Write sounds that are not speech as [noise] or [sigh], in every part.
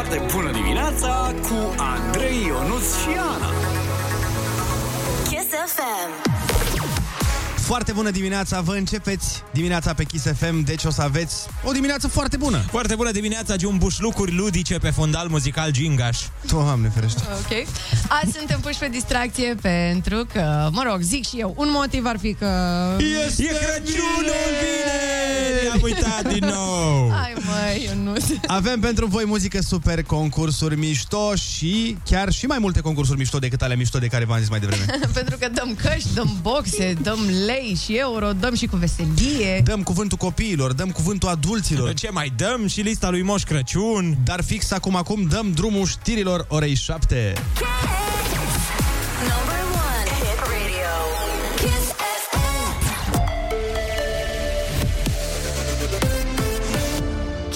foarte bună dimineața cu Andrei, Ionuț și Ana. Kiss FM. Foarte bună dimineața, vă începeți dimineața pe Kiss FM, deci o să aveți o dimineață foarte bună. Foarte bună dimineața, Giumbuș, lucruri ludice pe fondal muzical Gingaș. Doamne ferește. Ok. Azi suntem puși pe distracție pentru că, mă rog, zic și eu, un motiv ar fi că... Este e Crăciunul, bine! Ne-am uitat din nou! Hai măi, eu nu Avem pentru voi muzică super, concursuri mișto și chiar și mai multe concursuri mișto decât ale mișto de care v-am zis mai devreme. [laughs] pentru că dăm căști, dăm boxe, dăm lei și euro, dăm și cu veselie. Dăm cuvântul copiilor, dăm cuvântul adulților. Ce mai dăm? Și lista lui Moș Crăciun. Dar fix acum acum dăm drumul știrilor orei 7. Number one.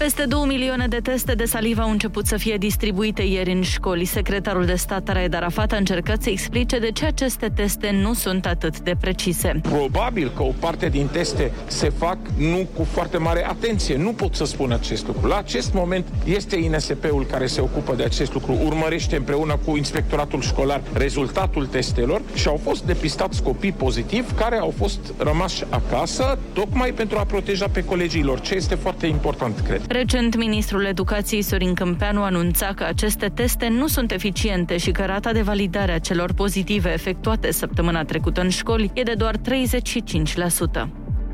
Peste 2 milioane de teste de salivă au început să fie distribuite ieri în școli. Secretarul de stat Raed Arafat a încercat să explice de ce aceste teste nu sunt atât de precise. Probabil că o parte din teste se fac nu cu foarte mare atenție. Nu pot să spun acest lucru. La acest moment este INSP-ul care se ocupă de acest lucru, urmărește împreună cu inspectoratul școlar rezultatul testelor și au fost depistați copii pozitivi care au fost rămași acasă tocmai pentru a proteja pe colegii lor, ce este foarte important, cred. Recent, ministrul educației Sorin Câmpeanu anunța că aceste teste nu sunt eficiente și că rata de validare a celor pozitive efectuate săptămâna trecută în școli e de doar 35%.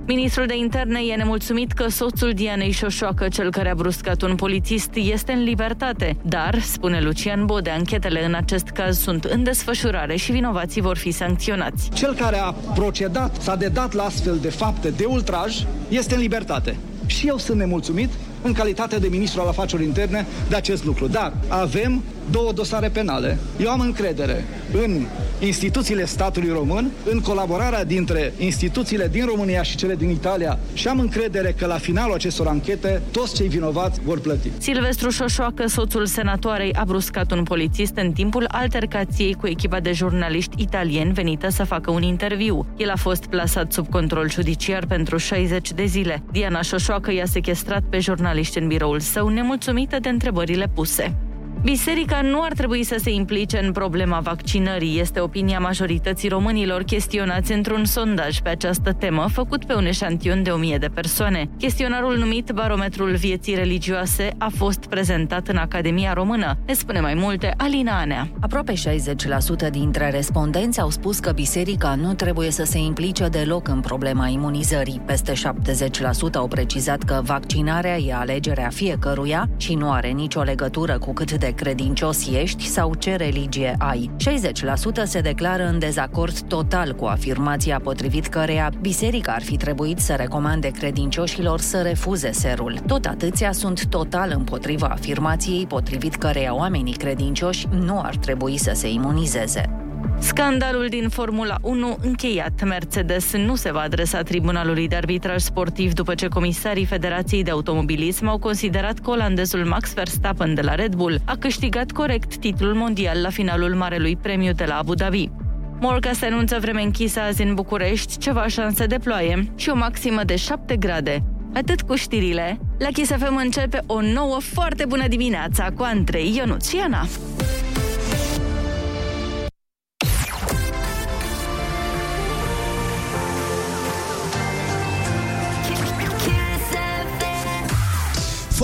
Ministrul de interne e nemulțumit că soțul Dianei Șoșoacă, cel care a bruscat un polițist, este în libertate. Dar, spune Lucian Bode, anchetele în acest caz sunt în desfășurare și vinovații vor fi sancționați. Cel care a procedat, s-a dedat la astfel de fapte de ultraj, este în libertate. Și eu sunt nemulțumit în calitate de ministru al afacerilor interne de acest lucru. Dar avem două dosare penale. Eu am încredere în instituțiile statului român, în colaborarea dintre instituțiile din România și cele din Italia și am încredere că la finalul acestor anchete toți cei vinovați vor plăti. Silvestru Șoșoacă, soțul senatoarei, a bruscat un polițist în timpul altercației cu echipa de jurnaliști italieni venită să facă un interviu. El a fost plasat sub control judiciar pentru 60 de zile. Diana Șoșoacă i-a sequestrat pe jurnaliști în biroul său, nemulțumită de întrebările puse. Biserica nu ar trebui să se implice în problema vaccinării, este opinia majorității românilor chestionați într-un sondaj pe această temă făcut pe un eșantion de 1000 de persoane. Chestionarul numit Barometrul Vieții Religioase a fost prezentat în Academia Română. Ne spune mai multe Alina Anea. Aproape 60% dintre respondenți au spus că biserica nu trebuie să se implice deloc în problema imunizării. Peste 70% au precizat că vaccinarea e alegerea fiecăruia și nu are nicio legătură cu cât de credincios ești sau ce religie ai. 60% se declară în dezacord total cu afirmația potrivit căreia biserica ar fi trebuit să recomande credincioșilor să refuze serul. Tot atâția sunt total împotriva afirmației potrivit căreia oamenii credincioși nu ar trebui să se imunizeze. Scandalul din Formula 1 încheiat. Mercedes nu se va adresa Tribunalului de Arbitraj Sportiv după ce comisarii Federației de Automobilism au considerat că olandezul Max Verstappen de la Red Bull a câștigat corect titlul mondial la finalul Marelui Premiu de la Abu Dhabi. Morca se anunță vreme închisă azi în București, ceva șanse de ploaie și o maximă de 7 grade. Atât cu știrile. La Kiss FM începe o nouă foarte bună dimineața cu Andrei, Ionuț și Ana.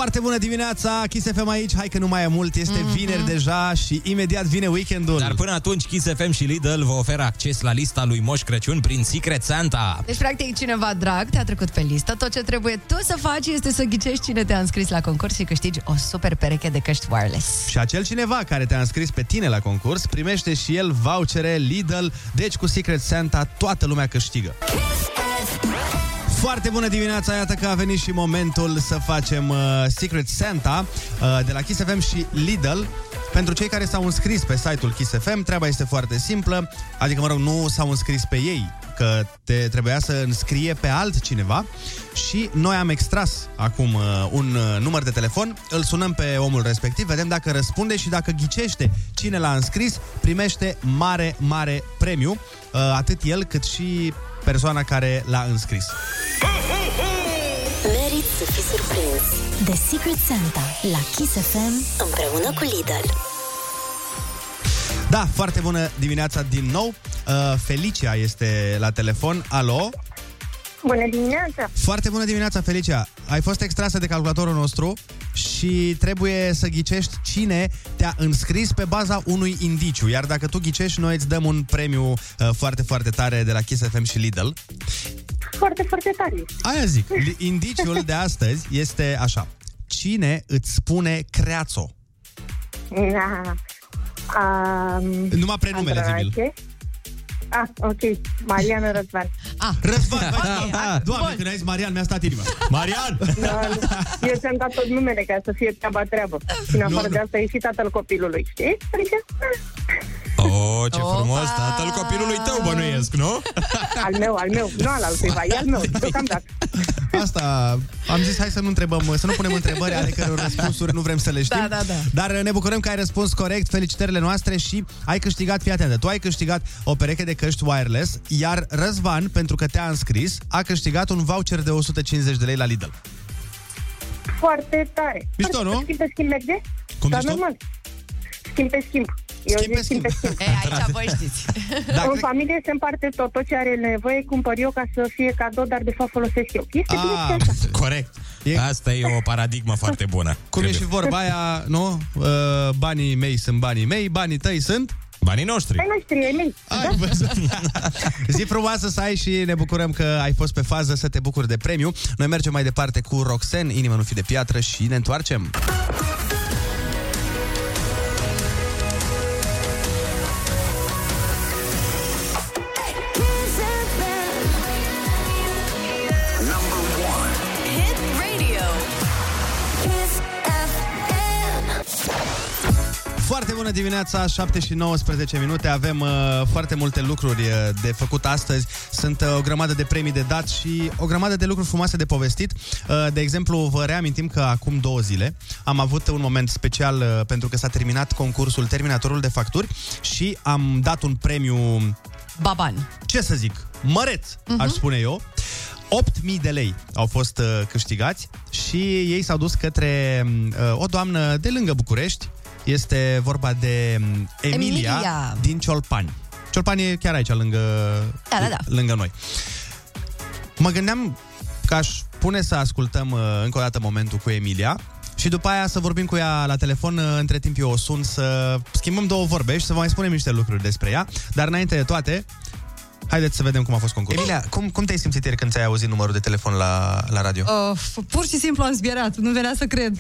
Foarte bună dimineața, Kiss FM aici, hai că nu mai e mult, este Mhm. vineri deja și imediat vine weekendul. Dar până atunci Kiss FM și Lidl vă oferă acces la lista lui Moș Crăciun prin Secret Santa. Deci, practic, cineva drag te-a trecut pe listă. Tot ce trebuie tu să faci este să ghicești cine te-a înscris la concurs și câștigi o super pereche de căști wireless. Și acel cineva care te-a înscris pe tine la concurs primește și el vouchere Lidl, deci cu Secret Santa toată lumea câștigă. Foarte bună dimineața, iată că a venit și momentul să facem uh, Secret Santa uh, de la Kiss FM și Lidl. Pentru cei care s-au înscris pe site-ul Kiss FM, treaba este foarte simplă, adică, mă rog, nu s-au înscris pe ei, că te trebuia să înscrie pe altcineva. Și noi am extras acum uh, un uh, număr de telefon, îl sunăm pe omul respectiv, vedem dacă răspunde și dacă ghicește cine l-a înscris, primește mare, mare premiu, uh, atât el cât și persoana care l-a înscris. să fii surprins. The Secret Santa la Kiss FM împreună cu Lidl. Da, foarte bună dimineața din nou. Uh, Felicia este la telefon. Alo? Bună dimineața! Foarte bună dimineața, Felicia. Ai fost extrasă de calculatorul nostru și trebuie să ghicești cine te-a înscris pe baza unui indiciu. Iar dacă tu ghicești, noi îți dăm un premiu uh, foarte, foarte tare de la Kiss FM și Lidl. Foarte, foarte tare. Aia zic. Li- [laughs] Indiciul de astăzi este așa. Cine îți spune creațo? Da. Um, Numai prenumele, zi Andrache. Ah, ok. Mariana Răzvan. Ah. Răzvan, [laughs] okay. Doamne, când ai zis Marian, mi-a stat inima. [laughs] Marian! Da, eu ți-am dat tot numele ca să fie treaba treabă. Și în afară Nu, de asta e și tatăl copilului, știi? Adică, Oh, ce frumos, tatăl copilului tău bănuiesc, nu? al meu, al meu, nu al altcuiva, e al meu, deocamdată. Asta am zis, hai să nu întrebăm, să nu punem întrebări ale căror răspunsuri nu vrem să le știm. Da, da, da. Dar ne bucurăm că ai răspuns corect, felicitările noastre și ai câștigat, fii atentă, tu ai câștigat o pereche de căști wireless, iar Răzvan, pentru că te-a înscris, a câștigat un voucher de 150 de lei la Lidl. Foarte tare. Mișto, Foarte- nu? Schimb pe schimb merge? Cum da, zici tu? normal. Schimb pe schimb. Eu Schimb pe zic schimb pe schimb. E, aici voi știți. Da, în cred- familie se împarte tot, tot ce are nevoie, cumpăr eu ca să fie cadou, dar de fapt folosesc eu. Este bine și Ah, așa. Corect. E- Asta e o paradigmă foarte bună. cum e Trebuie. și vorba aia, nu? Uh, banii mei sunt banii mei, banii tăi sunt... Banii noștri. Ai noștri, ai mei. Ai văzut? [laughs] Zi frumoasă să ai și ne bucurăm că ai fost pe fază să te bucuri de premiu. Noi mergem mai departe cu Roxen, Inima nu fi de piatră și ne întoarcem. Foarte bună dimineața, 7 și 19 minute. Avem uh, foarte multe lucruri uh, de făcut astăzi. Sunt uh, o grămadă de premii de dat și o grămadă de lucruri frumoase de povestit. Uh, de exemplu, vă reamintim că acum două zile am avut un moment special uh, pentru că s-a terminat concursul Terminatorul de Facturi și am dat un premiu Baban. ce să zic, măreț, uh-huh. aș spune eu. 8.000 de lei au fost uh, câștigați și ei s-au dus către uh, o doamnă de lângă București. Este vorba de um, Emilia, Emilia. din Ciolpani. Ciolpani e chiar aici, lângă, Da, da, da. lângă noi. Mă gândeam că aș pune să ascultăm uh, încă o dată momentul cu Emilia și după aia să vorbim cu ea la telefon. Uh, Între timp eu o sun să schimbăm două vorbe și să vă mai spunem niște lucruri despre ea. Dar înainte de toate, haideți să vedem cum a fost concursul. Emilia, cum, cum te-ai simțit ieri când ți-ai auzit numărul de telefon la, la radio? Uh, pur și simplu am zbierat, nu venea să cred.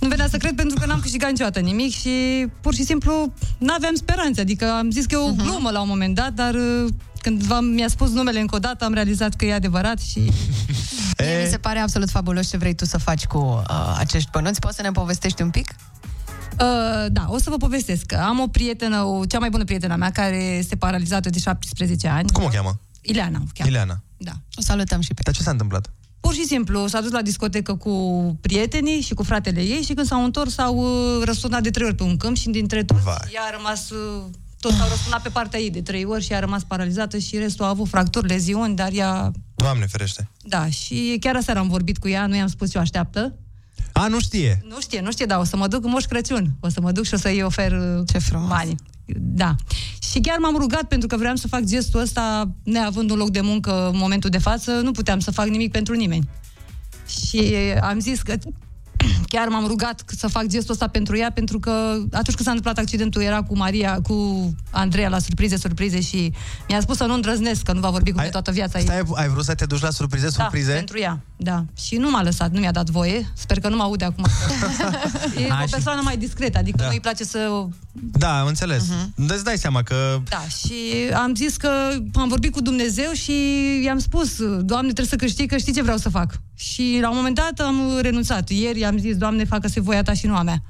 Nu venea să cred pentru că n-am câștigat niciodată nimic și pur și simplu n-aveam speranțe. Adică am zis că e o glumă la un moment dat, dar uh, când v-am, mi-a spus numele încă o dată, am realizat că e adevărat și... [laughs] Mie mi se pare absolut fabulos ce vrei tu să faci cu uh, acești bănuți. Poți să ne povestești un pic? Uh, da, o să vă povestesc. că Am o prietenă, o, cea mai bună prietena mea, care este paralizată de 17 ani. Cum o cheamă? Ileana o cheamă. Ileana. Da. O salutăm și pe Dar ce s-a întâmplat? Pur și simplu s-a dus la discotecă cu prietenii și cu fratele ei și când s-au întors s-au uh, răsturnat de trei ori pe un câmp și dintre toți Vai. ea a rămas... Uh, toți s-au răsturnat pe partea ei de trei ori și ea a rămas paralizată și restul a avut fracturi, leziuni, dar ea... Doamne ferește. Da, și chiar aseară am vorbit cu ea, nu i-am spus ce o așteaptă. A, nu știe. Nu știe, nu știe, dar o să mă duc în Moș Crăciun. O să mă duc și o să-i ofer uh, Ce frumos. bani. Da. Și chiar m-am rugat pentru că vreau să fac gestul ăsta, neavând un loc de muncă în momentul de față, nu puteam să fac nimic pentru nimeni. Și am zis că chiar m-am rugat să fac gestul ăsta pentru ea, pentru că atunci când s-a întâmplat accidentul, era cu Maria, cu Andreea la surprize, surprize și mi-a spus să nu îndrăznesc, că nu va vorbi cu mine toată viața. Stai, ai vrut să te duci la surprize, surprize? Da, pentru ea, da. Și nu m-a lăsat, nu mi-a dat voie. Sper că nu mă aude acum. [laughs] e A, o și- persoană mai discretă, adică Da. nu-i place să... Da, am înțeles. Mhm. Uh-huh. Îți dai seama că... Da, și am zis că am vorbit cu Dumnezeu și i-am spus, Doamne, trebuie să câștig, că știi ce vreau să fac. Și la un moment dat am renunțat. Ieri am zis, Doamne, facă-se voia ta și nu a mea.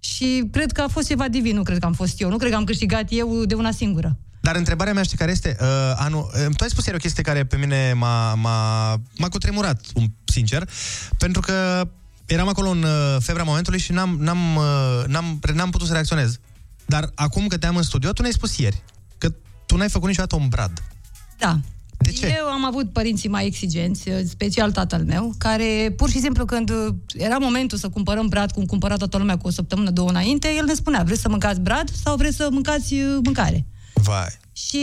Și cred că a fost ceva divin, nu cred că am fost eu. Nu cred că am câștigat eu de una singură. Dar întrebarea mea știi care este? Uh, anul, uh, tu ai spus ieri o chestie care pe mine m-a, m-a, m-a cutremurat, um, sincer, pentru că eram acolo în uh, febra momentului și n-am, n-am, uh, n-am, n-am putut să reacționez. Dar acum că te-am în studio, tu ne-ai spus ieri că tu n-ai făcut niciodată un brad. Da. De ce? Eu am avut părinții mai exigenți, special tatăl meu, care pur și simplu când era momentul să cumpărăm brad, cum cumpăra toată lumea cu o săptămână, două înainte, el ne spunea, vreți să mâncați brad sau vreți să mâncați uh, mâncare? Vai. Și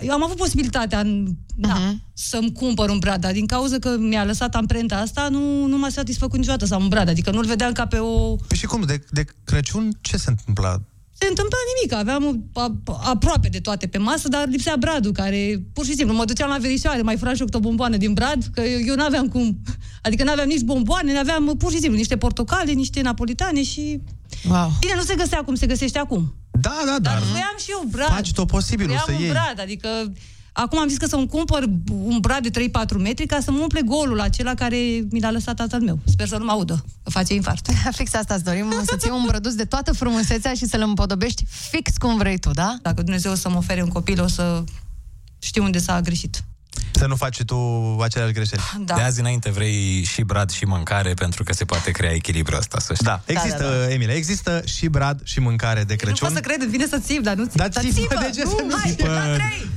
eu am avut posibilitatea în, da, uh-huh. să-mi cumpăr un brad, dar din cauza că mi-a lăsat amprenta asta, nu, nu m-a satisfăcut niciodată să am un brad, adică nu-l vedeam ca pe o... Păi și cum? De, de Crăciun ce se întâmpla? Se întâmpla nimic. Aveam a, aproape de toate pe masă, dar lipsea bradul, care pur și simplu mă duceam la verișoare, mai fura și o bomboană din brad, că eu, eu n-aveam cum. Adică n-aveam nici bomboane, n-aveam pur și simplu niște portocale, niște napolitane și... Wow. Bine, nu se găsea cum se găsește acum. Da, da, da. Dar voiam și eu brad. Faci tot posibilul Voiam să un iei. brad, adică Acum am zis că să-mi cumpăr un brad de 3-4 metri ca să-mi umple golul acela care mi l-a lăsat tatăl meu. Sper să nu mă audă, că face infart. [laughs] Fix asta îți dorim, să-ți iei un brăduț de toată frumusețea și să-l împodobești fix cum vrei tu, da? Dacă Dumnezeu o să-mi ofere un copil, o să știu unde s-a greșit. Să nu faci și tu aceleași greșeli. Da. De azi înainte vrei și brad și mâncare pentru că se poate crea echilibru ăsta, să știi. Da, există, da, da. Emile, există și brad și mâncare de Nu Crăciun. pot să cred, îmi vine să țip, dar nu țip. Dar Dar țipă, țipă, de ce să nu hai, țipă? la trei,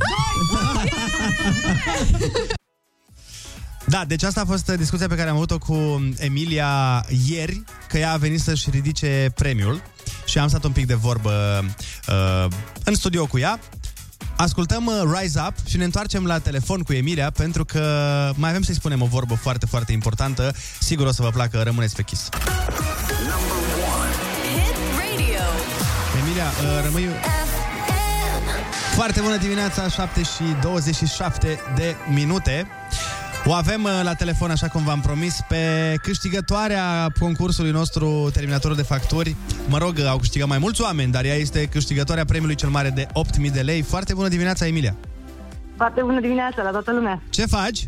Da, deci asta a fost discuția pe care am avut-o cu Emilia ieri, că ea a venit să-și ridice premiul și am stat un pic de vorbă uh, în studio cu ea. Ascultăm uh, Rise Up și ne întoarcem la telefon cu Emilia pentru că mai avem să-i spunem o vorbă foarte, foarte importantă. Sigur o să vă placă, rămâneți pe Kiss. Emilia, uh, rămâi... Foarte bună dimineața, 7 și 27 de minute. O avem uh, la telefon, așa cum v-am promis, pe câștigătoarea concursului nostru Terminatorul de Facturi. Mă rog, au câștigat mai mulți oameni, dar ea este câștigătoarea premiului cel mare de 8.000 de lei. Foarte bună dimineața, Emilia! Foarte bună dimineața la toată lumea. Ce faci?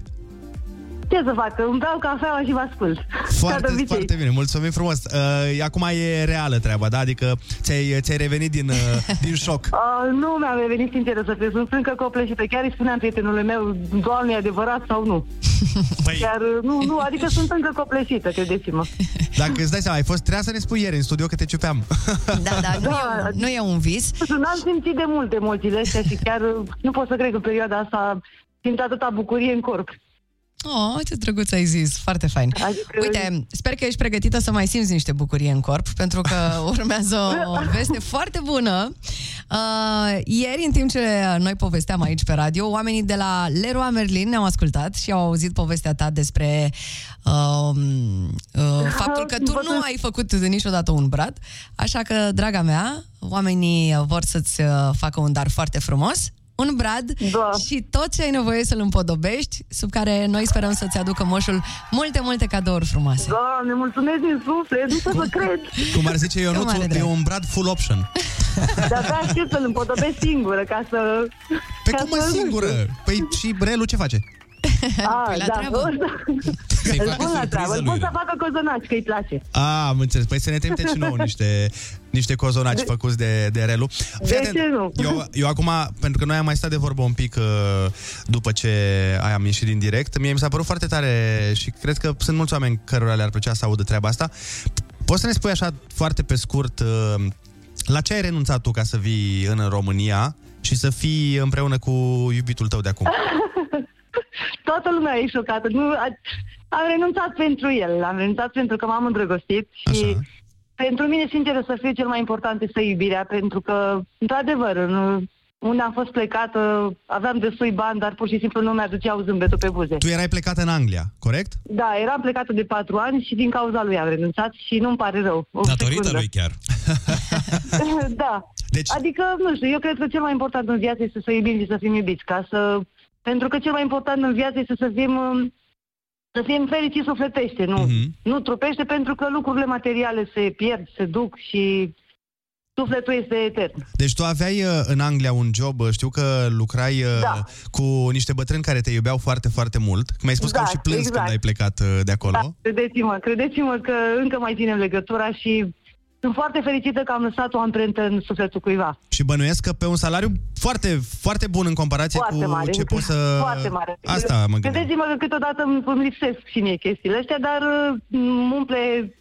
Ce să fac? Îmi beau cafeaua și vă ascult. Ca de Foarte, obicei. foarte bine, mulțumim frumos. Uh, acum e reală treaba, da? Adică ți-ai, ți-ai revenit din, uh, [laughs] din șoc. Uh, nu mi-am revenit sinceră să fiu, sunt încă copleșită. Chiar îi spuneam prietenului meu, doamne, e adevărat sau nu? [laughs] Păi... Chiar, nu, nu, adică sunt încă copleșită, credeți-mă. [laughs] Dacă îți dai seama, ai fost treaba să ne spui ieri în studio că te ciupeam. Da, da, nu, Da. E, un, nu e un vis. N-am simțit de mult emoțiile astea și chiar uh, nu pot să cred că în perioada asta simt atâta bucurie în corp. Oh, ce drăguț ai zis, foarte fain. Adică- Uite, sper că ești pregătită să mai simți niște bucurie în corp, pentru că [laughs] urmează o veste foarte bună. Uh, ieri, în timp ce noi povesteam aici pe radio, oamenii de la Leroy Merlin ne-au ascultat și au auzit povestea ta despre uh, uh, faptul că tu nu ai făcut niciodată un brad, așa că, draga mea, oamenii vor să-ți uh, facă un dar foarte frumos un brad Da. și tot ce ai nevoie să-l împodobești, sub care noi sperăm să-ți aducă moșul multe, multe cadouri frumoase. Doamne, mulțumesc din suflet, nu pot să cred. Cum ar zice Cu Ionuț, mare e drag. un brad full option. Dar da, știu să-l împodobesc singură, ca să... Pe ca cum mă să- singură? Păi și Relu ce face? A, [laughs] Păi la da, treabă. [laughs] Să-i Îl facă pun la surpriză treabă, îl lui. pun să facă cozonaci, că îi place. A, am înțeles. Păi să ne trimite și nouă niște, niște cozonaci făcuți de, de Relu. Fii De atent, ce nu? Eu, eu acum, pentru că noi am mai stat de vorbă un pic uh, după ce ai am ieșit din direct, mie mi s-a părut foarte tare și cred că sunt mulți oameni cărora le-ar plăcea să audă treaba asta. Poți să ne spui așa foarte pe scurt uh, la ce ai renunțat tu ca să vii în România și să fii împreună cu iubitul tău de acum? [laughs] Toată lumea e șocată. Nu, a- am renunțat pentru el, am renunțat pentru că m-am îndrăgostit și Așa. pentru mine, sincer să fiu, cel mai important este iubirea, pentru că, într-adevăr, în, unde am fost plecată, aveam destui bani, dar pur și simplu nu mi-aduceau zâmbetul pe buze. Tu erai plecat în Anglia, corect? Da, eram plecată de patru ani și din cauza lui am renunțat și nu-mi pare rău. O Datorită secundă. lui chiar. [laughs] da. Deci- Adică, nu știu, eu cred că cel mai important în viață este să iubim și să fim iubiți, ca să... Pentru că cel mai important în viață este să fim, um, să fim fericiți sufletește, nu, Mhm. nu trupește, pentru că lucrurile materiale se pierd, se duc și sufletul este etern. Deci tu aveai uh, în Anglia un job, uh, știu că lucrai uh, Da. cu niște bătrâni care te iubeau foarte, foarte mult. Că mi-ai spus că au Da, și plâns exact. când ai plecat uh, de acolo. Da, credeți-mă, credeți-mă că încă mai ținem legătura și sunt foarte fericită că am lăsat o amprentă în sufletul cuiva. Și bănuiesc că pe un salariu foarte, foarte bun în comparație Foarte cu mare. ce poți să... Foarte mare. Asta mă gândeam. Credeți-mă că câteodată îmi, îmi lipsesc și mie chestiile astea, dar uh, îmi umple...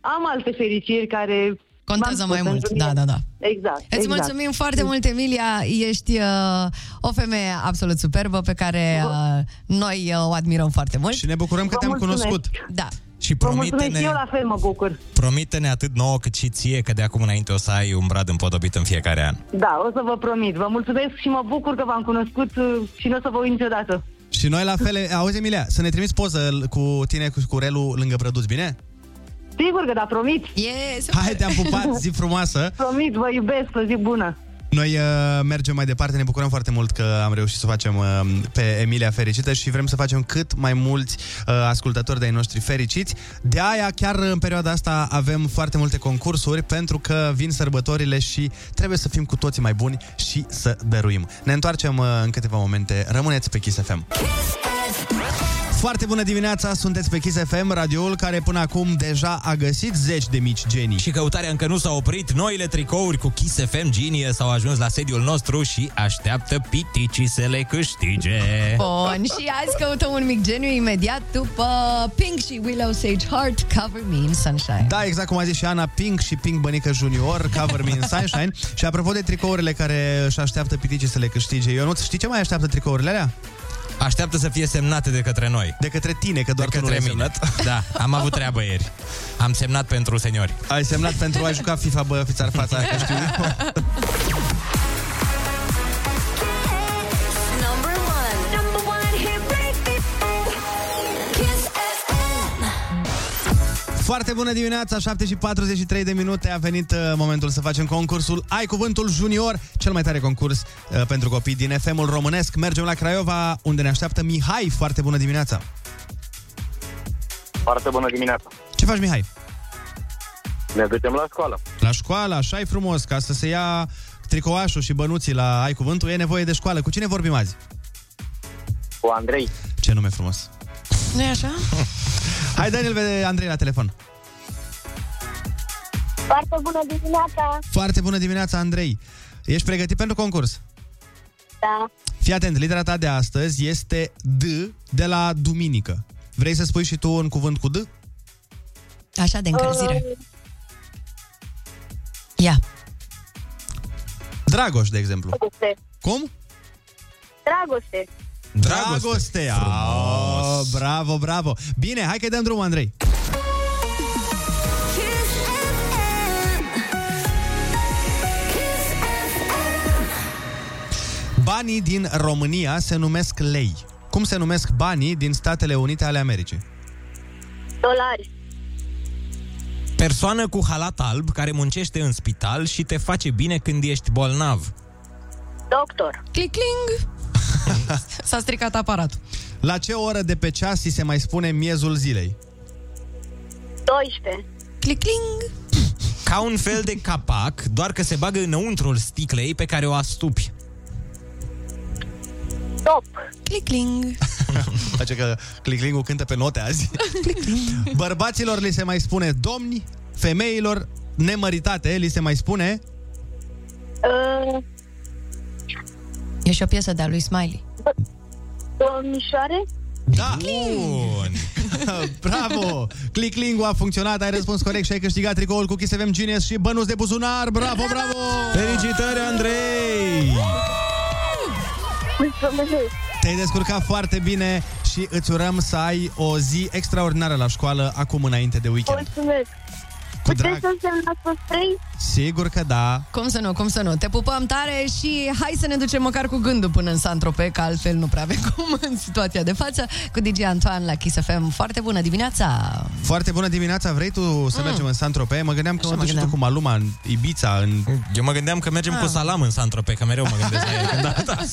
Am alte fericiri care Contează V-am mai spus, mult. pentru Da, mine- da, da. Exact. Îți exact. mulțumim foarte mult, Emilia. Ești uh, o femeie absolut superbă pe care uh, noi uh, o admirăm foarte mult. Și ne bucurăm că Vă te-am mulțumesc. cunoscut. Da. Și Vă mulțumesc promite-ne, și eu la fel mă bucur. promite-ne atât nouă cât și ție că de acum înainte o să ai un brad împodobit în fiecare an. Da, o să vă promit. Vă mulțumesc și mă bucur că v-am cunoscut uh, și nu o să vă uit niciodată. Și noi la fel, auzi Emilia, să ne trimiți poză cu tine cu curelul lângă Brăduț, bine? Sigur că da, promit. Yes. Hai, te-am pupat, zi frumoasă! Promit, vă iubesc, o zi bună. Noi uh, mergem mai departe, ne bucurăm foarte mult că am reușit să o facem uh, pe Emilia fericită și vrem să facem cât mai mulți uh, ascultători de ai noștri fericiți. De aia, chiar în perioada asta avem foarte multe concursuri pentru că vin sărbătorile și trebuie să fim cu toții mai buni și să dăruim. Ne întoarcem uh, în câteva momente. Rămâneți pe Kiss FM. Foarte bună dimineața, sunteți pe Kiss FM, radioul care până acum deja a găsit zeci de mici genii. Și căutarea încă nu s-a oprit, noile tricouri cu Kiss FM Genius au ajuns la sediul nostru și așteaptă piticii să le câștige. Bun, și azi căutăm un mic geniu imediat după Pink și Willow Sage Heart, Cover Me in Sunshine. Da, exact cum a zis și Ana Pink și Pink Bănică Junior, Cover Me in Sunshine. [laughs] și apropo de tricourile care își așteaptă piticii să le câștige, eu nu știi ce mai așteaptă tricourile alea? Așteaptă să fie semnate de către noi. De către tine, că doar de tu nu către le-ai mine. [laughs] Da, am avut treabă ieri. Am semnat pentru seniori. Ai semnat pentru a juca FIFA, bă, fiți ar fața aia, că știu. [laughs] Foarte bună dimineața, 7 și 43 de minute a venit uh, momentul să facem concursul Ai Cuvântul Junior, cel mai tare concurs uh, pentru copii din FM-ul românesc. Mergem la Craiova, unde ne așteaptă Mihai. Foarte bună dimineața! Foarte bună dimineața. Ce faci, Mihai? Ne ducem la școală. La școală, așa e frumos, ca să se ia tricouașul și bănuții la Ai Cuvântul, e nevoie de școală. Cu cine vorbim azi? Cu Andrei. Ce nume frumos! Nu e așa? [laughs] Hai, Daniel, vede Andrei la telefon. Foarte bună dimineața! Foarte bună dimineața, Andrei. Ești pregătit pentru concurs? Da. Fii atent, litera ta de astăzi este D de la duminică. Vrei să spui și tu un cuvânt cu D? Așa, de încălzire. Ia. Dragoș, de exemplu. Dragoste. Cum? Dragoste. Dragoste. Oh, bravo, bravo. Bine, hai că dăm drumul, Andrei. Banii din România se numesc lei. Cum se numesc banii din Statele Unite ale Americii? Dolari. Persoană cu halat alb care muncește în spital și te face bine când ești bolnav. Doctor. Clic, cling. [laughs] S-a stricat aparatul. La ce oră de pe ceas ți se mai spune miezul zilei? 12. Clic, cling. Ca un fel de capac, doar că se bagă înăuntrul sticlei pe care o astupi. Top. Clic, cling. [laughs] Face că Cliclingu cântă pe note azi. Bărbaților li se mai spune domni, femeilor nemăritate li se mai spune... Uh, E și o piesă de-a lui Smiley. domnișoare. Da! Bun! [laughs] Bravo! Cliclingu a funcționat, ai răspuns corect și ai câștigat tricoul cu Kiss FM Genius și bănuț de buzunar. Bravo, bravo! Felicitări, Andrei! Mulțumesc. Te-ai descurcat foarte bine și îți urăm să ai o zi extraordinară la școală acum înainte de weekend. Mulțumesc. Cu drag. Puteți să semnați pe spray? Sigur că da. Cum să nu, cum să nu. Te pupăm tare și hai să ne ducem măcar cu gândul până în Santrope, că altfel nu prea avem [laughs] cum în situația de față. Cu DJ Antoine la Kiss FM. Foarte bună dimineața! Foarte bună dimineața, vrei tu să Mm. mergem în Saint-Tropez? Mă gândeam că Așa mă mă duci tu gândeam. cu Maluma în Ibiza, în... Eu mă gândeam că mergem Ah. cu salam în Santrope, că mereu mă gândesc la el când [laughs] data [laughs]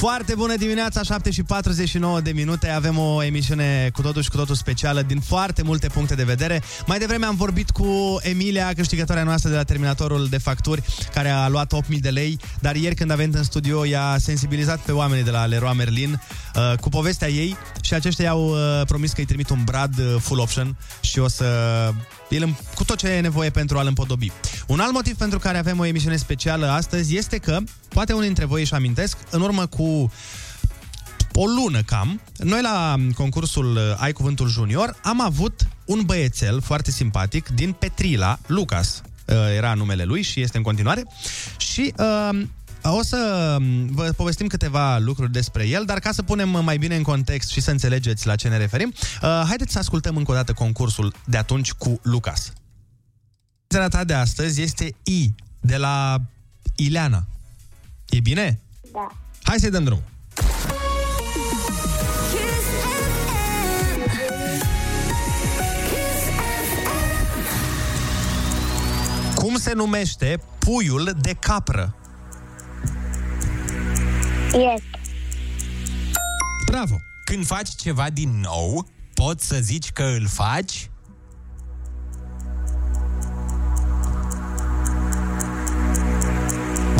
Foarte bună dimineața, 7 și 49 de minute. Avem o emisiune cu totul și cu totul specială din foarte multe puncte de vedere. Mai devreme am vorbit cu Emilia, câștigătoarea noastră de la terminatorul de facturi, care a luat 8.000 de lei, dar ieri când a venit în studio i-a sensibilizat pe oamenii de la Leroy Merlin uh, cu povestea ei și aceștia i-au uh, promis că îi trimit un brad uh, full option și o să el îm- cu tot ce e nevoie pentru a-l împodobi. Un alt motiv pentru care avem o emisiune specială astăzi este că, poate unii dintre voi își amintesc, în urmă cu o lună cam, noi la concursul uh, Ai Cuvântul Junior am avut un băiețel foarte simpatic din Petrila, Lucas, uh, era numele lui și este în continuare. Și uh, o să um, vă povestim câteva lucruri despre el, dar ca să punem mai bine în context și să înțelegeți la ce ne referim, uh, haideți să ascultăm încă o dată concursul de atunci cu Lucas. Seara ta de astăzi este I, de la Ileana. E bine? Da. Hai să-i dăm drumul. Cum se numește puiul de capră? Yes. Bravo! Când faci ceva din nou, poți să zici că îl faci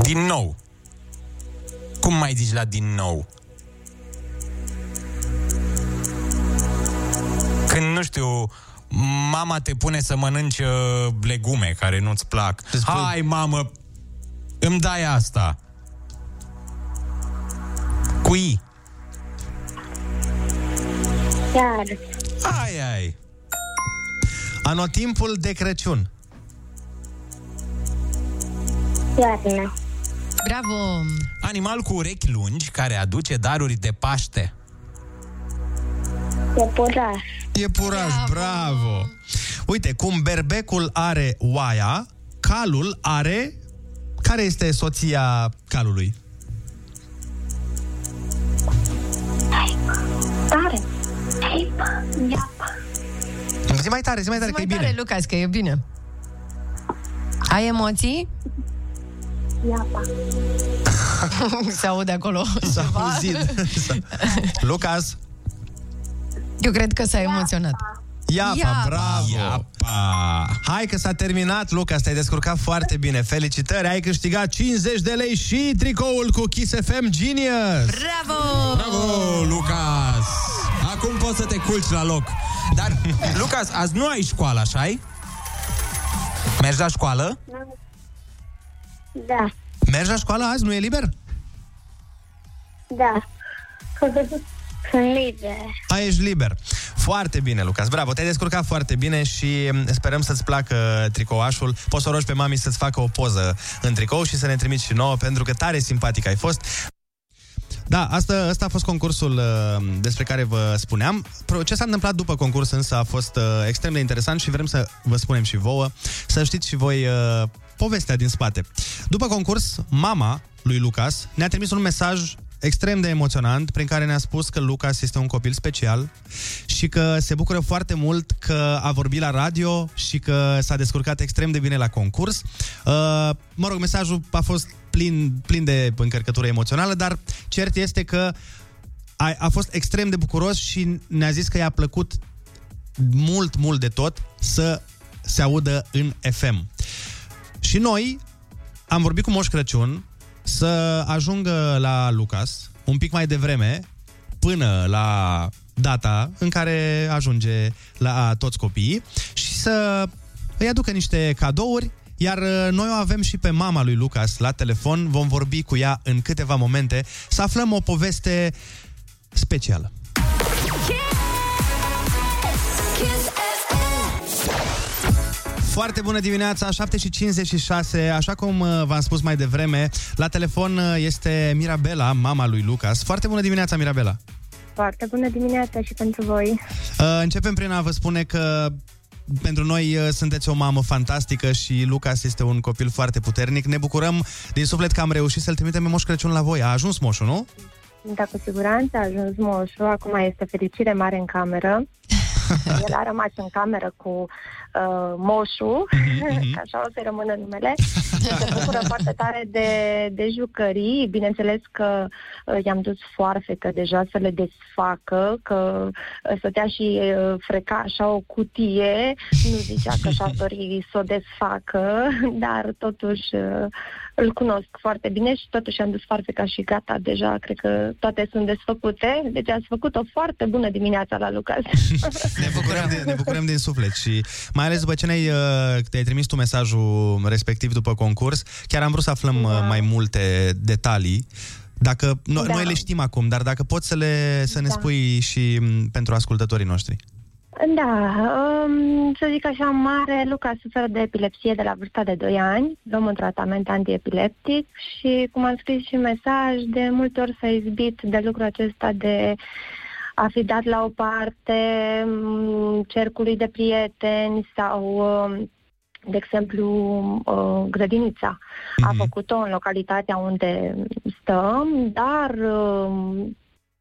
din nou. Cum mai zici la din nou? Când, nu știu, mama te pune să mănânci uh, legume care nu-ți plac. Hai, mamă, îmi dai asta. Cu I. Chiar. Ai, ai. Anotimpul de Crăciun. Iarna. Bravo! Animal cu urechi lungi care aduce daruri de Paște. Iepuraș. Iepuraș, bravo. bravo! Uite, cum berbecul are oaia, calul are... Care este soția calului? Teipă. Iapă. Zi mai tare, zi mai tare, Zi că e mai bine. tare, Lucas, că e bine. Ai emoții? Iapa. [laughs] Se aude acolo [laughs] S-a ceva. auzit. S-a- Lucas, Eu cred că s-a emoționat. Iapa, Iapa. bravo! Iapa. Hai că s-a terminat, Lucas, te-ai descurcat foarte bine. Felicitări, ai câștigat 50 de lei și tricoul cu Kiss FM Genius! Bravo! Bravo, Lucas! Acum poți să te culci la loc. Dar, [laughs] Lucas, azi nu ai școală, așa -i? Mergi la școală? Da. Mergi la școală azi? Nu e liber? Da. [laughs] Sunt liber. A, ești liber. Foarte bine, Lucas. Bravo, te-ai descurcat foarte bine și mm, sperăm să-ți placă tricouașul. Poți să o rogi pe mami să-ți facă o poză în tricou și să ne trimiți și nouă, pentru că tare simpatic ai fost. Da, asta, asta a fost concursul uh, despre care vă spuneam. Pro- Ce s-a întâmplat după concurs însă a fost uh, extrem de interesant și vrem să vă spunem și vouă, să știți și voi uh, povestea din spate. După concurs, mama lui Lucas ne-a trimis un mesaj extrem de emoționant prin care ne-a spus că Lucas este un copil special și că se bucură foarte mult că a vorbit la radio și că s-a descurcat extrem de bine la concurs. Uh, mă rog, mesajul a fost plin, plin de încărcătură emoțională, dar cert este că a, a fost extrem de bucuros și ne-a zis că i-a plăcut mult, mult de tot să se audă în FM. Și noi am vorbit cu Moș Crăciun să ajungă la Lucas un pic mai devreme până la data în care ajunge la toți copiii și să îi aducă niște cadouri iar uh, noi o avem și pe mama lui Lucas la telefon, vom vorbi cu ea în câteva momente, să aflăm o poveste specială. Foarte bună dimineața, 7 și 56, așa cum uh, v-am spus mai devreme, la telefon uh, este Mirabela, mama lui Lucas. Foarte bună dimineața, Mirabela! Foarte bună dimineața și pentru voi. Uh, Începem prin a vă spune că pentru noi uh, sunteți o mamă fantastică și Lucas este un copil foarte puternic. Ne bucurăm din suflet că am reușit să-l trimitem pe Moș Crăciun la voi. A ajuns moșul, nu? Da, cu siguranță a ajuns moșul. Acum este fericire mare în cameră. [laughs] El a rămas în cameră cu uh, moșul, [laughs] că așa o să rămână numele. Se bucură foarte tare de, de jucării. Bineînțeles că uh, i-am dus foarfecă deja să le desfacă, că uh, stătea și uh, freca așa o cutie. Nu zicea că și-ar dori să o desfacă, [laughs] dar totuși uh, îl cunosc foarte bine și totuși am dus foarfeca și gata, deja cred că toate sunt desfăcute. Deci ați făcut o foarte bună dimineața la Lucas. Ne bucurăm, din, ne bucurăm din suflet și mai ales după ce ne-ai, uh, te-ai trimis tu mesajul respectiv după concurs, chiar am vrut să aflăm da. mai multe detalii Dacă noi, Da. noi le știm acum, dar dacă poți să, le, să ne Da. spui și m, pentru ascultătorii noștri. Da, um, să zic așa, mare, Luca suferă de epilepsie de la vârsta de 2 ani, luăm un tratament antiepileptic și, cum am scris și în mesaj, de multe ori s-a izbit de lucrul acesta de a fi dat la o parte um, cercului de prieteni sau, um, de exemplu, uh, grădinița. A făcut-o în localitatea unde stăm, dar um,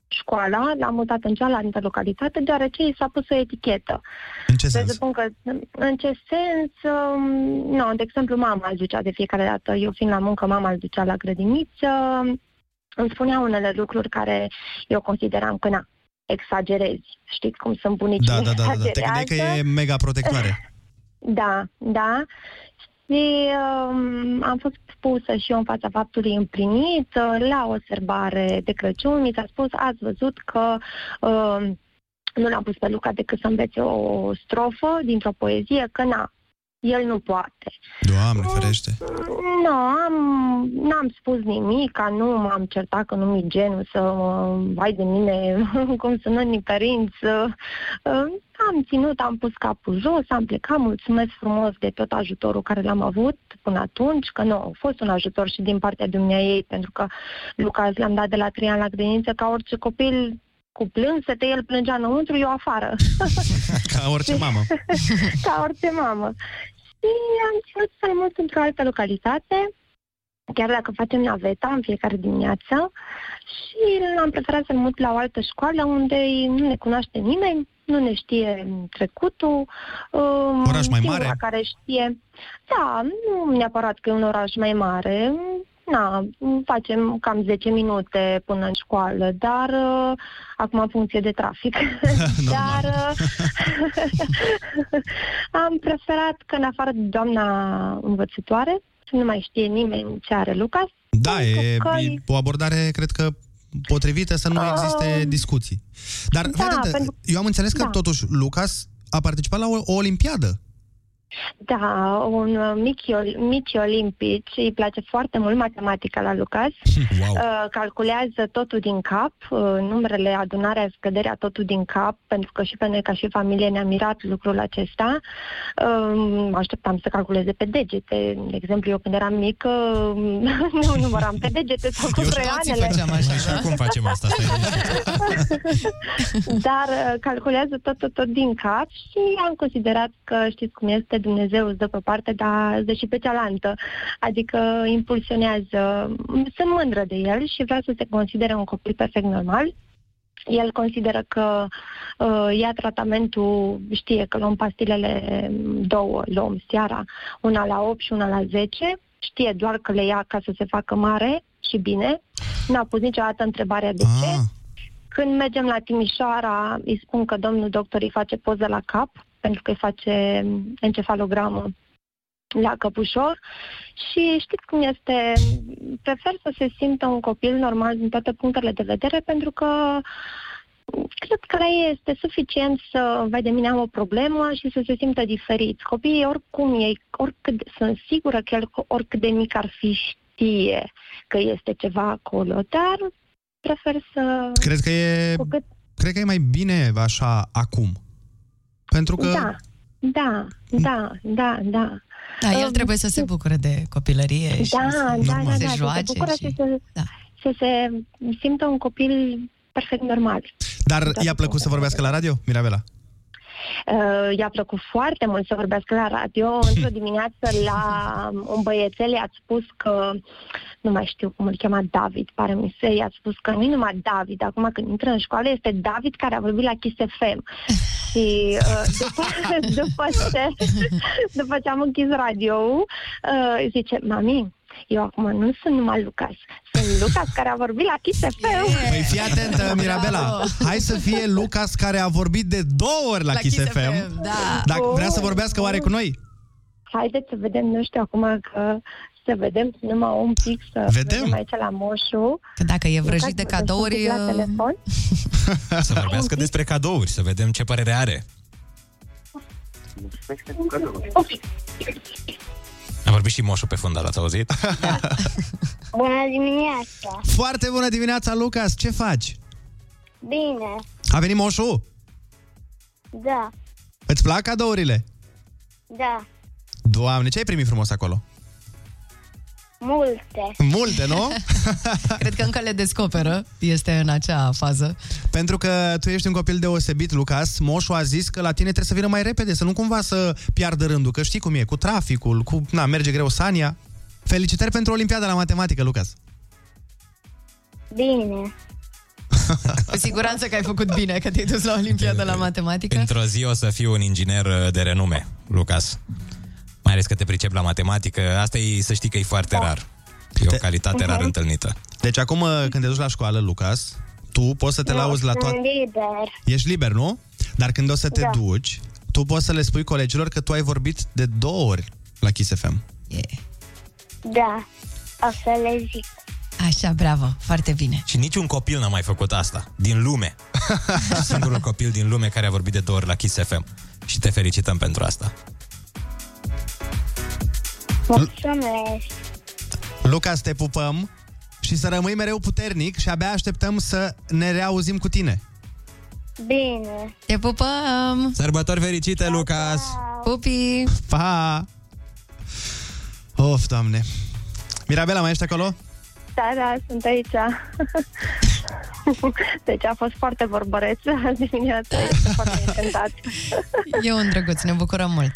școala l-a mutat în cealaltă localitate, deoarece i s-a pus o etichetă. În ce sens? Presupun că, în ce sens, um, nu, de exemplu, mama îl ducea de fiecare dată, eu fiind la muncă, mama îl ducea la grădiniță, îmi spunea unele lucruri care eu consideram că, na, exagerezi. Știți cum sunt bunicii, Da, da, da, da, da. Te gândeai că exagerează. e mega protectoare. [laughs] Da, da. Și um, am fost pusă și eu în fața faptului împlinit uh, la o sărbare de Crăciun. Mi s-a spus, ați văzut că um, nu l-am pus pe Luca decât să învețe o strofă dintr-o poezie, că na, el nu poate. Doamne, ferește. Nu, am, n-am spus nimic, ca nu m-am certat că nu mi genul să mă vai de mine, [laughs] cum sună ni părinți. Uh, Am ținut, am pus capul jos, am plecat, mulțumesc frumos de tot ajutorul care l-am avut până atunci, că nu, a fost un ajutor și din partea dumneai pentru că Lucas l-am dat de la trei ani la grădiniță ca orice copil cu plânsete, el plângea înăuntru, eu afară. [laughs] Ca orice mamă. [laughs] ca orice mamă. Și am ținut să-l mut într-o altă localitate, chiar dacă facem naveta în fiecare dimineață, și am preferat să-l mut la o altă școală unde nu ne cunoaște nimeni, nu ne știe trecutul. Um, Oraș mai singura mare? care știe. Da, nu neapărat că e un oraș mai mare. Na, facem cam 10 minute până în școală, dar uh, acum în funcție de trafic. [laughs] dar uh, [laughs] am preferat că în afară de doamna învățătoare, să nu mai știe nimeni ce are Lucas, Da, e, că e o abordare, cred că, potrivită să nu existe discuții. Dar, da, fii atentă, pentru- eu am înțeles că, da. totuși, Lucas a participat la o, o olimpiadă. Da, un uh, mici, ol- mici olimpici, îi place foarte mult matematica la Lucas. [laughs] Wow. Uh, calculează totul din cap, uh, numerele, adunarea, scăderea, totul din cap, pentru că și pe noi ca și familie ne-a mirat lucrul acesta. Uh, așteptam să calculeze pe degete. De exemplu, eu când eram mică, [laughs] nu număram pe degete sau cu creioanele. Și acum facem asta. stai liniștit. [laughs] Dar uh, calculează tot, tot, tot din cap și am considerat că știți cum este, Dumnezeu îți dă pe parte, dar îți dă și pe cealaltă. Adică impulsionează. Sunt mândră de el și vreau să se considere un copil perfect normal. El consideră că uh, ia tratamentul, știe că luăm pastilele două, luăm seara, una la 8 și una la 10, știe doar că le ia ca să se facă mare și bine. N-a pus niciodată întrebarea de ce. Când mergem la Timișoara, îi spun că domnul doctor îi face poză la cap, pentru că îi face encefalogramă la căpușor și știți cum este, prefer să se simtă un copil normal din toate punctele de vedere pentru că cred că la ei este suficient să, vai de mine, am o problemă și să se simtă diferit. Copiii oricum ei, oricât, sunt sigură că el oricât de mic ar fi știe că este ceva acolo, dar prefer să... Cred că e, Cu cât- cred că e mai bine așa acum. Pentru că Da, da, da, da, da. Da, el Um, trebuie să se bucure de copilărie și Da, să da, da, da, se să se joace. bucură și... și să, să se simtă un copil perfect normal. Dar i-a plăcut să vorbească la radio, Mirabela? Uh, i-a plăcut foarte mult să vorbească la radio. [laughs] Într-o dimineață la un băiețel i-a spus că, nu mai știu cum îl chema, David, pare mi se, i-a spus că nu e numai David, acum când intră în școală este David care a vorbit la Kiss FM. [laughs] Și uh, după, [laughs] după, ce, după ce am închis radio, uh, zice, mami, eu acum nu sunt numai Lucas, sunt Lucas care a vorbit la Kiss FM. Păi fii atentă, Mirabela. Hai să fie Lucas care a vorbit de două ori la, La Kiss, Kiss FM. FM, da. Dacă vrea să vorbească oare cu noi? Haideți să vedem, nu știu acum că să vedem numai un pic, să Vedem. vedem aici la moșu. Că dacă e vrăjit Lucas, de vorbește cadouri... un pic La uh, telefon. [laughs] Să vorbească despre cadouri, să vedem ce părere are. A vorbit și moșul pe fundal, ați auzit? [laughs] Bună dimineața! Foarte bună dimineața, Lucas! Ce faci? Bine, A venit moșul? da, Îți plac cadourile? da, Doamne, ce ai primit frumos acolo? Multe. Multe, nu? [laughs] Cred că încă le descoperă. Este în acea fază. Pentru că tu ești un copil deosebit, Lucas, moșul a zis că la tine trebuie să vină mai repede, să nu cumva să piardă rândul, că știi cum e, cu traficul, cu, na, merge greu Sania. Felicitări pentru Olimpiada la matematică, Lucas. Bine, [laughs] Cu siguranță că ai făcut bine că te-ai dus la Olimpiada la matematică. Într-o zi o să fiu un inginer uh, de renume, Lucas. Mai ales că te pricep la matematică. Asta e, să știi că e foarte rar. E o calitate rar întâlnită. Deci acum când te duci la școală, Lucas, tu poți să te lauzi la toate... sunt liber. Ești liber, nu? Dar când o să te Da. duci, tu poți să le spui colegilor că tu ai vorbit de două ori la Kiss FM. Da, o să le zic. Așa, bravo, foarte bine. Și niciun copil n-a mai făcut asta, din lume. [laughs] Singurul copil din lume care a vorbit de două ori la Kiss FM. Și te felicităm pentru asta. Mulțumesc. Lucas, te pupăm și să rămâi mereu puternic și abia așteptăm să ne reauzim cu tine. Bine. Te pupăm! Sărbători fericite, Lucas! Pupi! Pa! Of, doamne. Mirabela, mai ești acolo? Da, da, sunt aici. [laughs] Deci a fost foarte vorbăreț azi dimineața, este foarte încântat. [laughs] E un drăguț, ne bucurăm mult.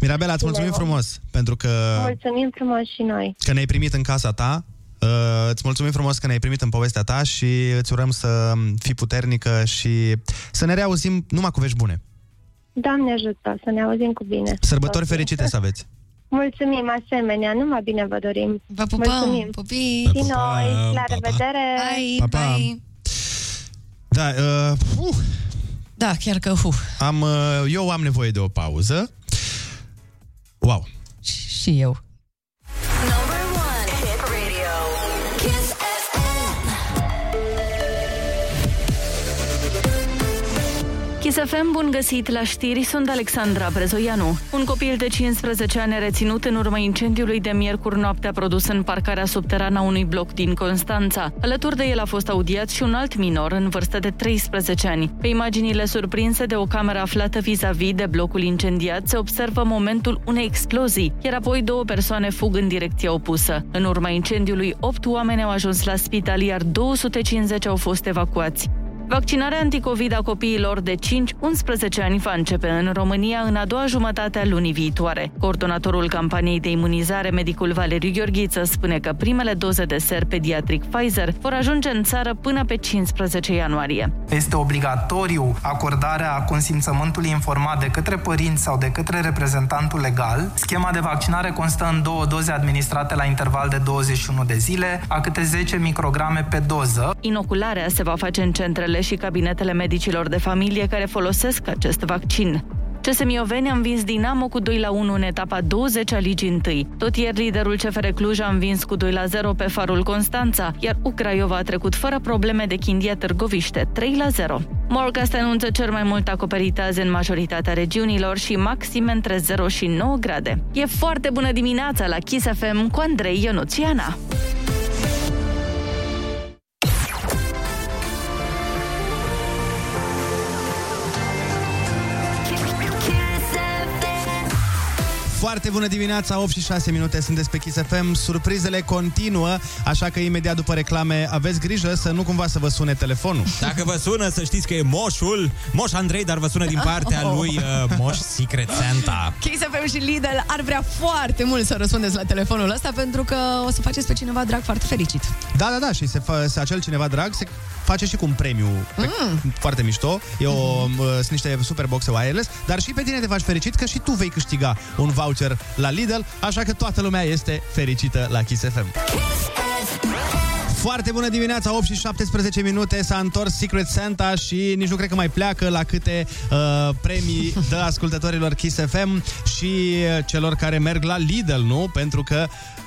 Mirabela, îți mulțumim Bine. frumos pentru că, Mulțumim frumos și noi. că ne-ai primit în casa ta. Uh, îți mulțumim frumos că ne-ai primit în povestea ta și îți urăm să fii puternică și să ne reauzim numai cu vești bune. Doamne ajută să ne auzim cu bine. Sărbători fericite să aveți! Mulțumim asemenea, numai bine vă dorim. Vă pupăm, Mulțumim. pupii! Și noi, la revedere! Hai, Pa, pa. hai! Da, uh, uh, Da, chiar că hu. am, uh, eu am nevoie de o pauză. Wow! Și eu. Kiss FM, bun găsit la știri, sunt Alexandra Brezoianu. Un copil de 15 ani reținut în urma incendiului de miercuri noaptea produs în parcarea subterană a unui bloc din Constanța. Alături de el a fost audiat și un alt minor în vârstă de 13 ani. Pe imaginile surprinse de o cameră aflată vis-a-vis de blocul incendiat se observă momentul unei explozii, iar apoi două persoane fug în direcția opusă. În urma incendiului, 8 oameni au ajuns la spital, iar 250 au fost evacuați. Vaccinarea anticovid a copiilor de 5-11 ani va începe în România în a doua jumătate a lunii viitoare. Coordonatorul campaniei de imunizare, medicul Valeriu Gheorghiță, spune că primele doze de ser pediatric Pfizer vor ajunge în țară până pe 15 ianuarie. Este obligatoriu acordarea consimțământului informat de către părinți sau de către reprezentantul legal. Schema de vaccinare constă în două doze administrate la interval de 21 de zile, a câte 10 micrograme pe doză. Inocularea se va face în centrele și cabinetele medicilor de familie care folosesc acest vaccin. CS Mioveni a învins Dinamo cu 2 la 1 în etapa 20 a ligii 1. Tot ieri liderul CFR Cluj a învins cu 2 la 0 pe Farul Constanța, iar U Craiova a trecut fără probleme de Chindia Târgoviște 3 la 0. Morcast anunță cel mai mult acoperit azi în majoritatea regiunilor și maxime între 0 și 9 grade. E foarte bună dimineața la Kiss FM cu Andrei Ionuțiana. Foarte bună dimineața, 8 și 6 minute, sunteți pe Kiss FM. Surprizele continuă, așa că imediat după reclame aveți grijă să nu cumva să vă sune telefonul. Dacă vă sună, să știți că e moșul, moș Andrei, dar vă sună din partea lui uh, moș Secret Santa. Kiss FM și Lidl ar vrea foarte mult să răspundeți la telefonul ăsta pentru că o să faceți pe cineva drag foarte fericit. Da, da, da, și se fa- se acel cineva drag se face și cu un premiu mm. foarte mișto. E o, mm. sunt niște super boxe wireless, dar și pe tine te faci fericit că și tu vei câștiga un voucher la Lidl, așa că toată lumea este fericită la Kiss FM. Foarte bună dimineața, 8 și 17 minute, s-a întors Secret Santa și nici nu cred că mai pleacă la câte uh, premii dă ascultătorilor Kiss FM și uh, celor care merg la Lidl, nu? Pentru că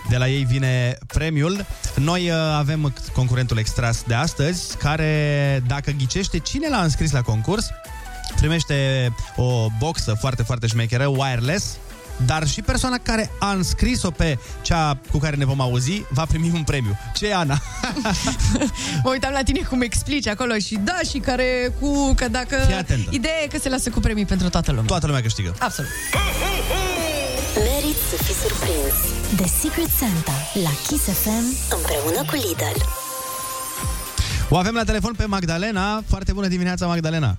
de la ei vine premiul. Noi uh, avem concurentul extras de astăzi, care, dacă ghicește cine l-a înscris la concurs, primește o boxă foarte, foarte șmecheră, wireless, dar și persoana care a înscris-o pe cea cu care ne vom auzi va primi un premiu. Ce e, Ana? [laughs] Mă uitam la tine cum explici acolo și da, și care cu... Că dacă... Fii atentă. Ideea e că se lasă cu premii pentru toată lumea. Toată lumea câștigă. Absolut. Merit să fii surprins. The Secret Santa la Kiss FM împreună cu Lidl. O avem la telefon pe Magdalena. Foarte bună dimineața, Magdalena.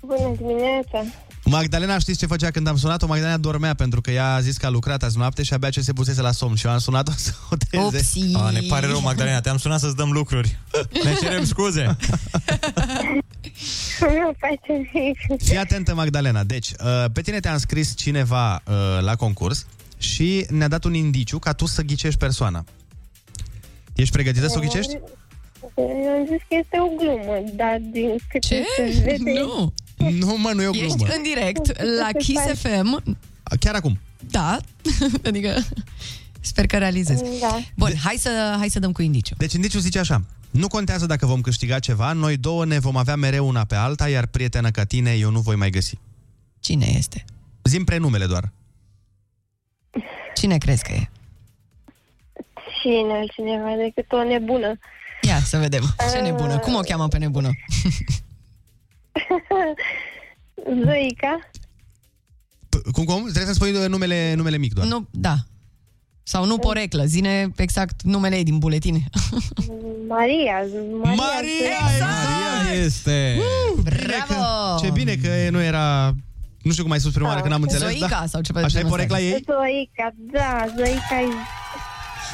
Bună dimineața! Magdalena, știți ce făcea când am sunat-o? Magdalena dormea pentru că ea a zis că a lucrat azi noapte și abia ce se pusese la somn și eu am sunat-o [laughs] să o treze. Upsi. A, ne pare rău, Magdalena, te-am sunat să-ți dăm lucruri. Ne cerem scuze. Nu face nimic. Fii atentă, Magdalena. Deci, uh, pe tine te-a înscris cineva uh, la concurs și ne-a dat un indiciu ca tu să ghicești persoana. Ești pregătită să o ghicești? Eu am zis că este o glumă, dar din câte Ce? se vede... Nu. Nu, mă, nu e o glumă. Ești în direct la Kiss FM. Chiar acum. Da. [laughs] adică sper că realizezi. Da. Bun, hai să, hai să dăm cu indiciu. Deci indiciul zice așa. Nu contează dacă vom câștiga ceva, noi două ne vom avea mereu una pe alta, iar prietenă ca tine eu nu voi mai găsi. Cine este? Zim prenumele doar. Cine crezi că e? Cine altcineva decât o nebună. Ia să vedem. Ce nebună. Cum o cheamă pe nebună? [laughs] [laughs] Zoica? P- cum, cum? Trebuie să spui uh, numele, numele mic doar. Nu, da. Sau nu poreclă. Zine exact numele ei din buletine. Maria. [laughs] Maria, Maria, Maria este... Bravo! Ce bine că nu era... Nu știu cum ai spus prima oară, că n-am înțeles. Zoica da? sau ceva de Așa e genul porecla ăsta. ei? Zoica, da, Zoica e...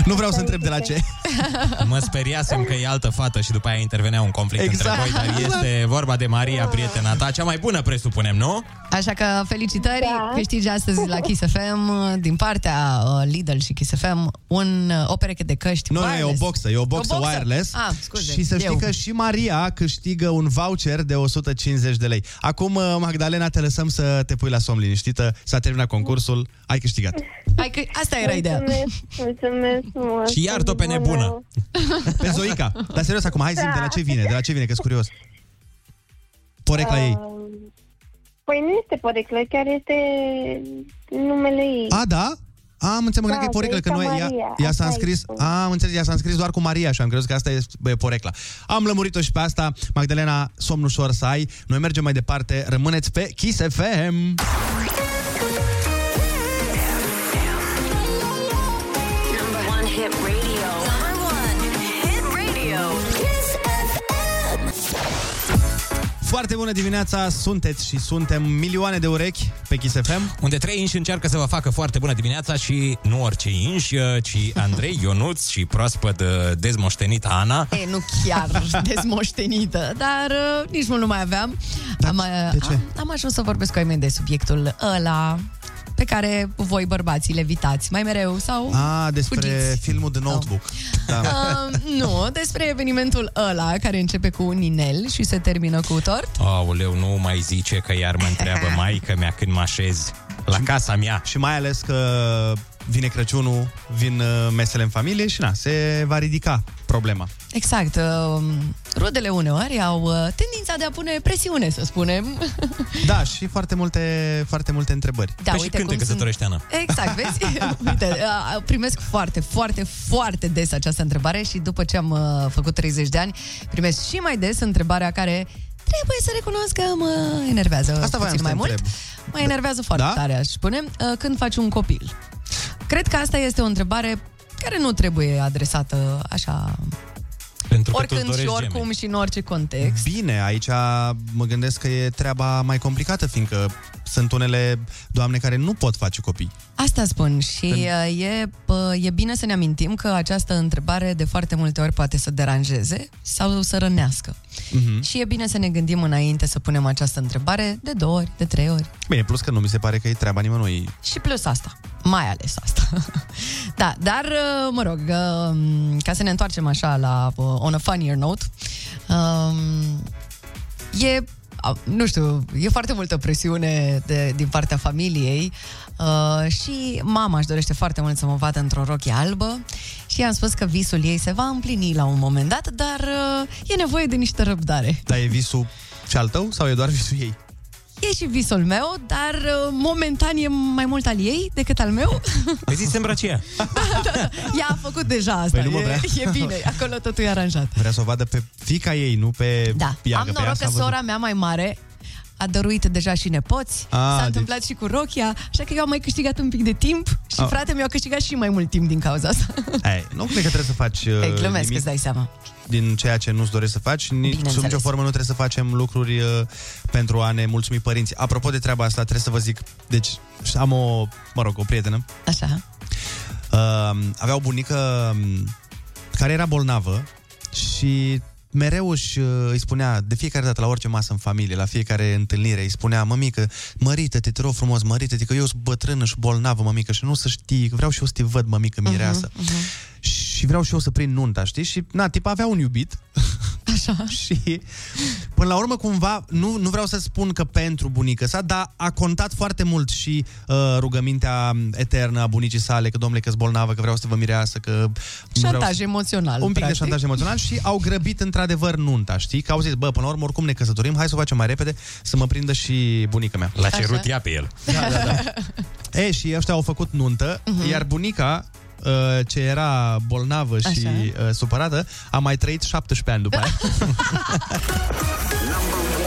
Nu vreau să întreb de la ce. [laughs] Mă speriasem că e altă fată și după aia intervenea un conflict Exact. între voi, dar este [laughs] vorba de Maria, prietena ta, cea mai bună, presupunem, nu? Așa că felicitări, da. câștigi astăzi la Kiss FM din partea uh, Lidl și Kiss FM un, uh, o pereche de căști Nu, nu, e o wireless. boxă, e o boxă, wireless. Ah, scuze, și să știi eu. că și Maria câștigă un voucher de 150 de lei. Acum, uh, Magdalena, te lăsăm să te pui la somn liniștită. S-a terminat concursul, ai câștigat. Hai că asta era ideea. Mulțumesc, mulțumesc mult. Și iartă-o pe nebună. [laughs] Pe Zoica. Dar serios, acum, hai zi Da. de la ce vine, de la ce vine, că-s curios. Porecla ei. Păi nu este poreclă, chiar este numele ei. A, da? Am înțeles, mă gândeam Da, că e poreclă, că Zoica nu e, ea, Maria, ea s-a asta înscris, îi spun. a, am înțeles, ea s-a înscris doar cu Maria și am crezut că asta e bă, porecla. Am lămurit-o și pe asta, Magdalena, somn ușor să ai. Noi mergem mai departe, rămâneți pe Kiss FM. Foarte bună dimineața, sunteți și suntem milioane de urechi pe Kiss FM. Unde trei inși încearcă să vă facă foarte bună dimineața și nu orice inși, ci Andrei [laughs] Ionuț și proaspăt uh, dezmoștenit Ana. E, nu chiar [laughs] dezmoștenită, dar uh, nici mult nu mai aveam. Am, uh, de ce? Am, am ajuns să vorbesc cu ai mei de subiectul ăla pe care voi bărbații le evitați mai mereu sau A, despre fugiți. filmul The Notebook. Da. [laughs] Uh, nu, despre evenimentul ăla care începe cu un inel și se termină cu tort. Aoleu, nu mai zice că iar mă întreabă [laughs] maică mea când mă așez la casa mea. Și mai ales că vine Crăciunul, vin uh, mesele în familie și na, se va ridica problema. Exact. Uh, rudele uneori au uh, tendința de a pune presiune, să spunem. [laughs] Da, și foarte multe, foarte multe întrebări. Da, păi și uite când te cum sunt- căsătorești, Ana? Exact, vezi? [laughs] Uite, uh, primesc foarte, foarte, foarte des această întrebare și după ce am uh, făcut 30 de ani, primesc și mai des întrebarea care trebuie să recunosc că mă enervează Asta voiam puțin să mai te mult. întreb. Mă enervează foarte Da? tare, aș spune, uh, când faci un copil. Cred că asta este o întrebare care nu trebuie adresată așa Pentru că tu oricând și oricum și în orice context. Bine, aici mă gândesc că e treaba mai complicată, fiindcă sunt unele doamne care nu pot face copii. Asta spun și uh, e, pă, e bine să ne amintim că această întrebare de foarte multe ori poate să deranjeze sau să rănească. Mhm. Și e bine să ne gândim înainte să punem această întrebare de două ori, de trei ori. Bine, plus că nu mi se pare că e treaba nimănui. Și plus asta, mai ales asta. [laughs] da, dar, uh, mă rog, uh, ca să ne întoarcem așa la uh, on a funnier note, um, e a, nu știu, e foarte multă presiune de, din partea familiei uh, și mama își dorește foarte mult să mă vadă într-o rochie albă și i-am spus că visul ei se va împlini la un moment dat, dar uh, e nevoie de niște răbdare. Dar e visul și al tău sau e doar visul ei? E și visul meu, dar uh, momentan e mai mult al ei decât al meu. Păi zi se îmbrăcie. [laughs] Ea a făcut deja asta, Păi nu mă e, vrea. e bine, acolo totul e aranjat. Vrea să o vadă pe fica ei, nu pe Da, ea, am pe ea noroc s-a că văzut. sora mea mai mare a dăruit deja și nepoți, Ah, s-a deci- întâmplat și cu Rochia, așa că eu am mai câștigat un pic de timp și Ah. fratele meu a câștigat și mai mult timp din cauza asta. Ei, nu cred că trebuie să faci uh, Ei, glumesc, nimic îți dai seama. din ceea ce nu-ți dorești să faci. Nici, sub nicio Bineînțeles. formă nu trebuie să facem lucruri uh, pentru a ne mulțumi părinții. Apropo de treaba asta, trebuie să vă zic, deci am o, mă rog, o prietenă. Așa. Uh, avea o bunică um, care era bolnavă și mereu își, uh, îi spunea, de fiecare dată la orice masă în familie, la fiecare întâlnire, îi spunea, mămică, mărită-te, te rog frumos, mărită-te, că eu sunt bătrână și bolnavă, mămică, și nu să știi, vreau și eu să te văd, mămică, mireasă. Mhm, Uh-huh, Și vreau și eu să prind nunta, știi? Și, na, tipa avea un iubit. [laughs] Așa. [laughs] și, până la urmă, cumva, nu, nu vreau să spun că pentru bunică sa, dar a contat foarte mult și uh, rugămintea eternă a bunicii sale, că, domnule, că bolnavă, că vreau să vă mireasă, că... nu vreau Șantaj să- emoțional. un pic practic. de șantaj emoțional și au grăbit într-adevăr nunta, știi? Că au zis, bă, până la urmă, oricum ne căsătorim, hai să o facem mai repede, să mă prindă și bunica mea. L-a cerut ea pe el. Da, da, da. [laughs] E, și ăștia au făcut nuntă, Mhm. uh-huh. iar bunica, uh, ce era bolnavă și Așa. uh, supărată, a mai trăit 17 ani după aia. [laughs]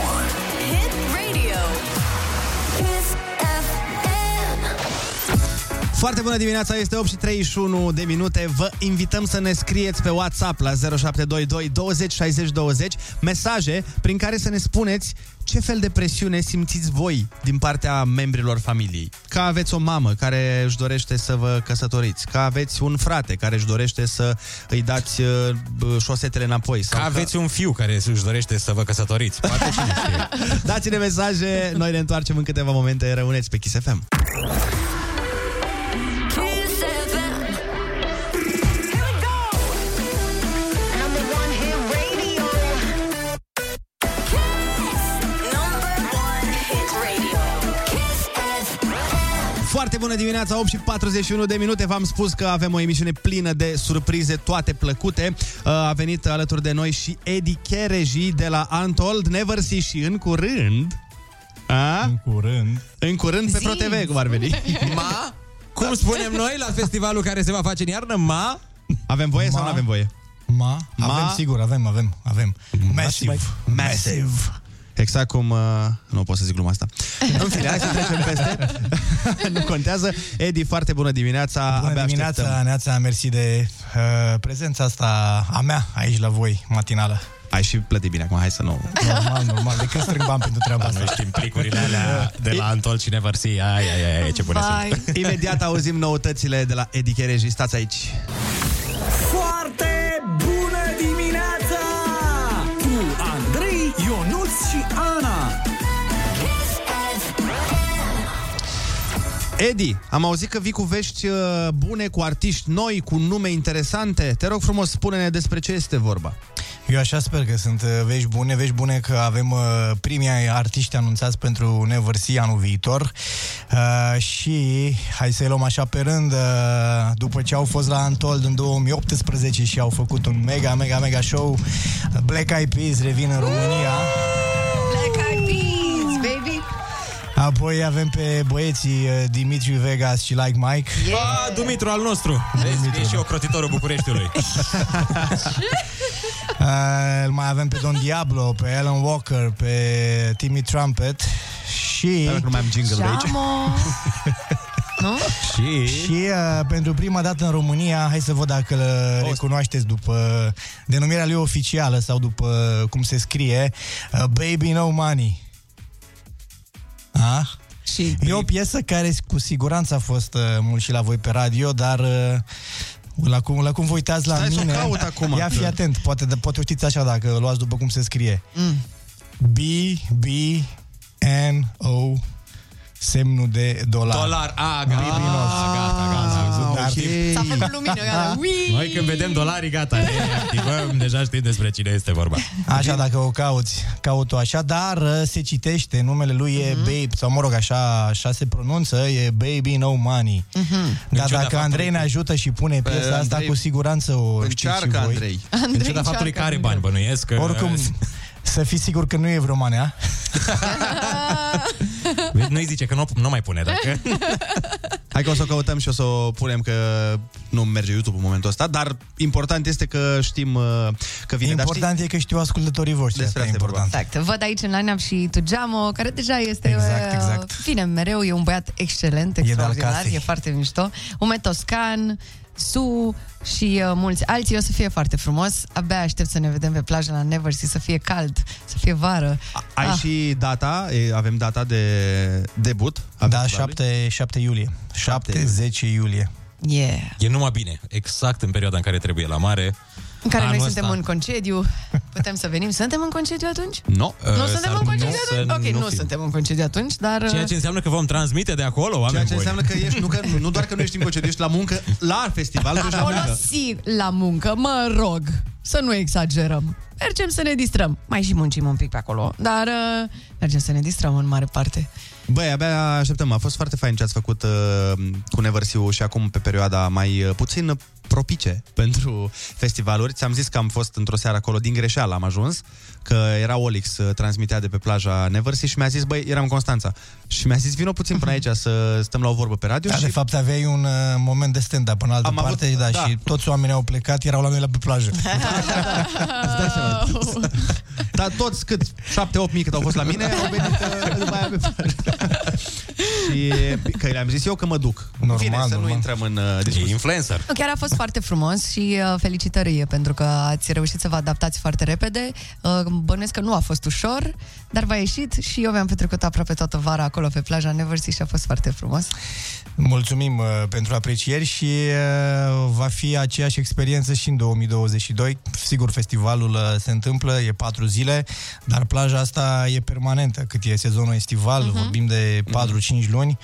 Foarte bună dimineața, este 8 și 31 de minute. Vă invităm să ne scrieți pe WhatsApp la 0722 20 60 20 mesaje prin care să ne spuneți ce fel de presiune simțiți voi din partea membrilor familiei. Că aveți o mamă care își dorește să vă căsătoriți, că aveți un frate care își dorește să îi dați uh, bă, șosetele înapoi. Că Sau aveți un fiu care își dorește să vă căsătoriți. Poate cine știe. [laughs] Dați-ne mesaje, noi ne întoarcem în câteva momente, rămâneți pe Kiss FM. Foarte bună dimineața, 8 și 41 de minute. V-am spus că avem o emisiune plină de surprize, toate plăcute. Uh, A venit alături de noi și Edi Chereji de la Untold Never See și în curând... A? În curând. În curând pe Zi. ProTV, cum ar veni. [laughs] Ma? Cum spunem noi la festivalul care se va face în iarnă? Ma? Avem voie Ma? sau nu avem voie? Ma? Ma? Avem, sigur, avem, avem, avem. Massive. Massive. Exact cum... Uh, nu pot să zic gluma asta. [laughs] În fine, hai să trecem peste. [laughs] nu contează. Edi, foarte bună dimineața. Bună Abia dimineața, așteptăm. Neața, mersi de uh, prezența asta a mea aici la voi, matinală. Ai și plătit bine acum, hai să nu... Normal, normal, de când strâng bani pentru treaba asta. Noi știm plicurile alea de la Antol și Never See. Ai, ai, ai, ai, ce bune sunt. Imediat auzim noutățile de la Edi Chereji. Stați aici. Edi, am auzit că vii cu vești uh, bune, cu artiști noi, cu nume interesante. Te rog frumos, spune-ne despre ce este vorba. Eu așa sper că sunt uh, vești bune, vești bune că avem uh, primii artiști anunțați pentru Never See anul viitor uh, și hai să-i luăm așa pe rând, uh, după ce au fost la Untold în 2018 și au făcut un mega, mega, mega show, Black Eyed Peas revin în România. Black Eyed Peas, baby! Apoi avem pe băieții uh, Dimitri Vegas și Like Mike. Yeah. Ah, Dumitru al nostru. Vezi, e și ocrotitorul Bucureștiului. [laughs] Uh, îl mai avem pe Don Diablo, pe Alan Walker, pe Timmy Trumpet și... Nu mai am jingle de aici. Geamo. [laughs] nu? Și... Și uh, pentru prima dată în România, hai să văd dacă îl recunoașteți după denumirea lui oficială sau după cum se scrie, uh, Baby No Money. A? Și... E o piesă care cu siguranță a fost uh, mult și la voi pe radio, dar uh, la cum, la cum vă uitați la Stai să o mine, caut acum, ia fi că- atent, poate, poate o știți așa dacă o luați după cum se scrie. Mm. B, B, N, O, semnul de dolar. Dolar. A, gata. Bibinos. Gata, gata. Dar- S-a făcut lumină, gata. Ui! Noi când vedem dolarii, gata, ne activăm, deja știm despre cine este vorba. Așa, dacă o cauți, caut-o așa, dar uh, se citește, numele lui Mhm. e Babe, sau mă rog, așa, așa se pronunță, e Baby No Money. Mhm. Dar ciuda dacă Andrei ne ajută și pune Pe piesa asta, Andrei, cu siguranță o știți și Încearcă, voi. Andrei. În ciuda faptului că are bani, bănuiesc că... Oricum, Să fii sigur că nu e vreo manea. [laughs] [laughs] Nu-i zice că nu, nu mai pune dacă... [laughs] Hai că o să o căutăm și o să o punem că nu merge YouTube în momentul ăsta, dar important este că știm uh, că vine. Important e că știu ascultătorii voștri. Despre asta e asta e important. Exact. Văd aici în line-up și Tugeamo, care deja este... Exact, uh, exact. Bine, mereu e un băiat excelent, de-al extraordinar, casei. e foarte mișto. Ume Toscan, Su și uh, mulți alții. O să fie foarte frumos. Abia aștept să ne vedem pe plajă la Neversea, să fie cald, să fie vară. Ai Ah. și data, e, avem data de debut. a Da, festivalului? 7, 7 iulie. 7-10 iulie. Yeah. E numai bine, exact în perioada în care trebuie la mare. În care noi Anul suntem ăsta. în concediu. Putem să venim. Suntem în concediu atunci? Nu. Uh, Nu suntem s-ar în concediu putea atunci? să Ok, nu, fim. suntem în concediu atunci, dar... uh, Ceea ce înseamnă că vom transmite de acolo, oameni Ceea ce buni. înseamnă că ești, nu, că, nu doar că nu ești în concediu, ești la muncă, la festival, ești la Acolo muncă. si la muncă, mă rog, să nu exagerăm. Mergem să ne distrăm. Mai și muncim un pic pe acolo, dar uh, mergem să ne distrăm în mare parte. Băi, abia așteptăm. A fost foarte fain ce ați făcut uh, cu Neversiu și acum pe perioada mai uh, puțin propice pentru festivaluri. Ți-am zis că am fost într-o seară acolo din greșeală, am ajuns, că era Olix, uh, transmitea de pe plaja Neversea și mi-a zis, băi, eram în Constanța. Și mi-a zis, vino puțin până aici să stăm la o vorbă pe radio Da, și de fapt aveai un uh, moment de stand-up în altă Am avut- parte, da, da. și toți oamenii au plecat, erau la noi la pe plajă. [laughs] Îți dai seama. [laughs] Dar toți cât 7-8 mii cât au fost la mine au venit uh, după aia pe plajă. Și că le-am zis eu că mă duc. Normal, Bine, să nu normal. intrăm în uh, discuții. influencer. Chiar a fost foarte frumos și uh, felicitări pentru că ați reușit să vă adaptați foarte repede. Uh, bănuiesc că nu a fost ușor, dar v-a ieșit și eu mi-am petrecut aproape toată vara acolo pe plaja Neversea și a fost foarte frumos. Mulțumim uh, pentru aprecieri și uh, va fi aceeași experiență și în 2022. Sigur, festivalul uh, se întâmplă, e patru zile, dar plaja asta e permanentă, cât e sezonul estival, uh-huh. vorbim de 4-5 luni.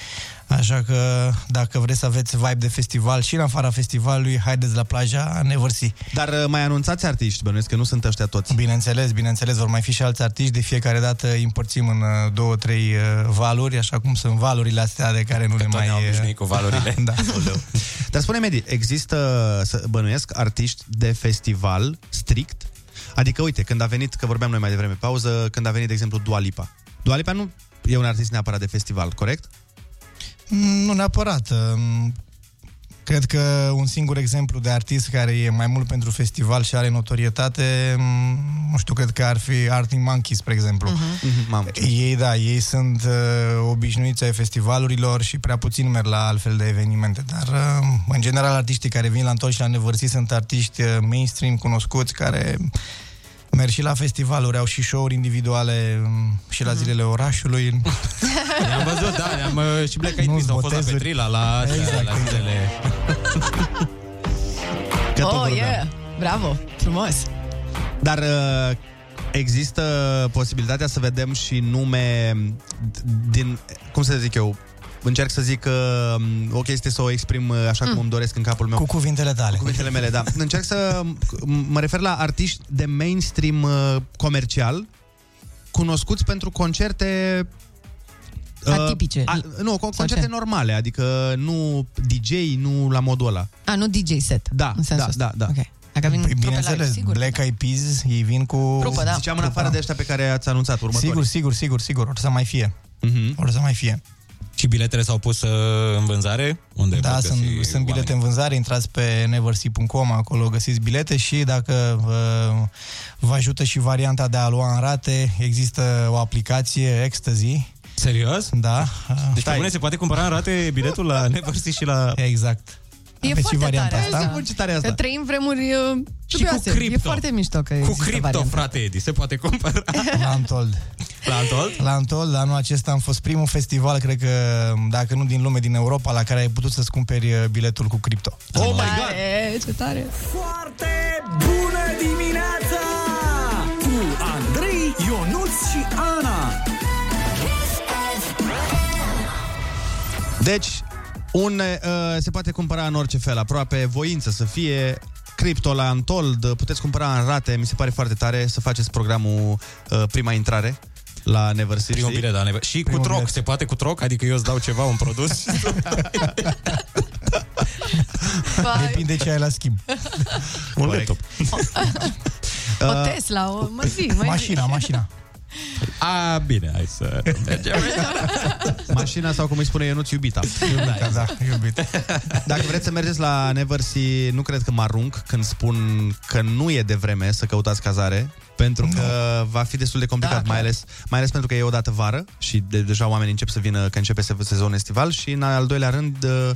Așa că dacă vreți să aveți vibe de festival și în afara festivalului, haideți la plaja Neversea. Dar uh, mai anunțați artiști, bănuiesc că nu sunt ăștia toți. Bineînțeles, bineînțeles, vor mai fi și alți artiști. De fiecare dată îi împărțim în uh, două, trei uh, valuri, așa cum sunt valurile astea de care nu le mai... ne-am uh, obișnuit cu valurile. [laughs] da. Dar spune Medi, există, să bănuiesc, artiști de festival strict? Adică, uite, când a venit, că vorbeam noi mai devreme pe pauză, când a venit, de exemplu, Dua Lipa. Dua Lipa nu e un artist neapărat de festival, corect? Mm, Nu neapărat. um, Cred că un singur exemplu de artist care e mai mult pentru festival și are notorietate, mm, nu știu, cred că ar fi Arctic Monkeys, spre exemplu. Mm-hmm. Mamă. Ei, da, ei sunt uh, obișnuiți ai festivalurilor și prea puțin merg la altfel de evenimente, dar uh, în general artiștii care vin la Antoși și la Nevărsi sunt artiști uh, mainstream, cunoscuți, care merg și la festivaluri, au și show-uri individuale um, și la zilele orașului. [laughs] Am văzut, da, am uh, și Black Eyed Nu-s Peas au fost la botezuri. Petrila, la, Exact, la zilele... [laughs] Că tot oh, vorbeam. yeah! Bravo! Frumos! Dar uh, există posibilitatea să vedem și nume din, cum să zic eu, încerc să zic uh, o chestie să o exprim uh, așa cum îmi doresc în capul meu. Cu cuvintele tale. Cu cuvintele mele, da. [laughs] Încerc să m- mă refer la artiști de mainstream uh, comercial cunoscuți pentru concerte uh, Atipice. A, nu, con- Sau concerte ce? normale, adică nu DJ, nu la modul ăla. A, nu DJ set. Da, în sensul da, ăsta. da, da. Ok. Dacă vin Păi, trupe bineînțeles, live, sigur. Black Eyed Peas, ei vin cu... Trupă, da. Ziceam în afară de ăștia pe care ați anunțat următorii. Sigur, sigur, sigur, sigur, or să mai fie. Mhm. Or să mai fie. Și biletele s-au pus uh, în vânzare? Unde Da, pot sunt, găsi sunt bilete în vânzare, intrați pe neversea.com, acolo găsiți bilete și dacă uh, vă ajută și varianta de a lua în rate, există o aplicație Ecstasy. Serios? Da. Deci, pe bune, se poate cumpăra în rate biletul la [laughs] Neversea și la... Exact. E Aveți și foarte varianta tare. asta? Bun, ce tare e asta. Că trăim vremuri uh, Și dubioase. cu cripto. E foarte mișto că Cu există cripto, varianta. frate Edi, se poate cumpăra. [laughs] La Antold. La Antold? La Antold, anul acesta am fost primul festival, cred că, dacă nu din lume, din Europa, la care ai putut să-ți cumperi uh, biletul cu cripto. Oh my god! Tare, ce tare! Foarte bună dimineața! Cu Andrei, Ionuț și Ana. Deci, un, uh, se poate cumpăra în orice fel, aproape voință să fie cripto la Antold, puteți cumpăra în rate, mi se pare foarte tare să faceți programul uh, prima intrare la Neversea. Primul știi? bilet, da, Never- Și cu Primul troc, bilet. se poate cu troc? Adică eu îți dau ceva, un produs? [laughs] Vai. Depinde ce ai la schimb. un Corect. laptop. O Tesla, o... Mă zi, mai zi. Mașina, mașina. A, bine, hai să mergem. [laughs] Mașina sau cum îi spune Ionuț, iubita. Iubita, da, iubita. Dacă vreți să mergeți la Neversea, nu cred că mă arunc când spun că nu e de vreme să căutați cazare, pentru că va fi destul de complicat, Da, mai, ales, mai ales pentru că e o dată vară și de, deja oamenii încep să vină că începe se- sezonul estival și în al doilea rând uh,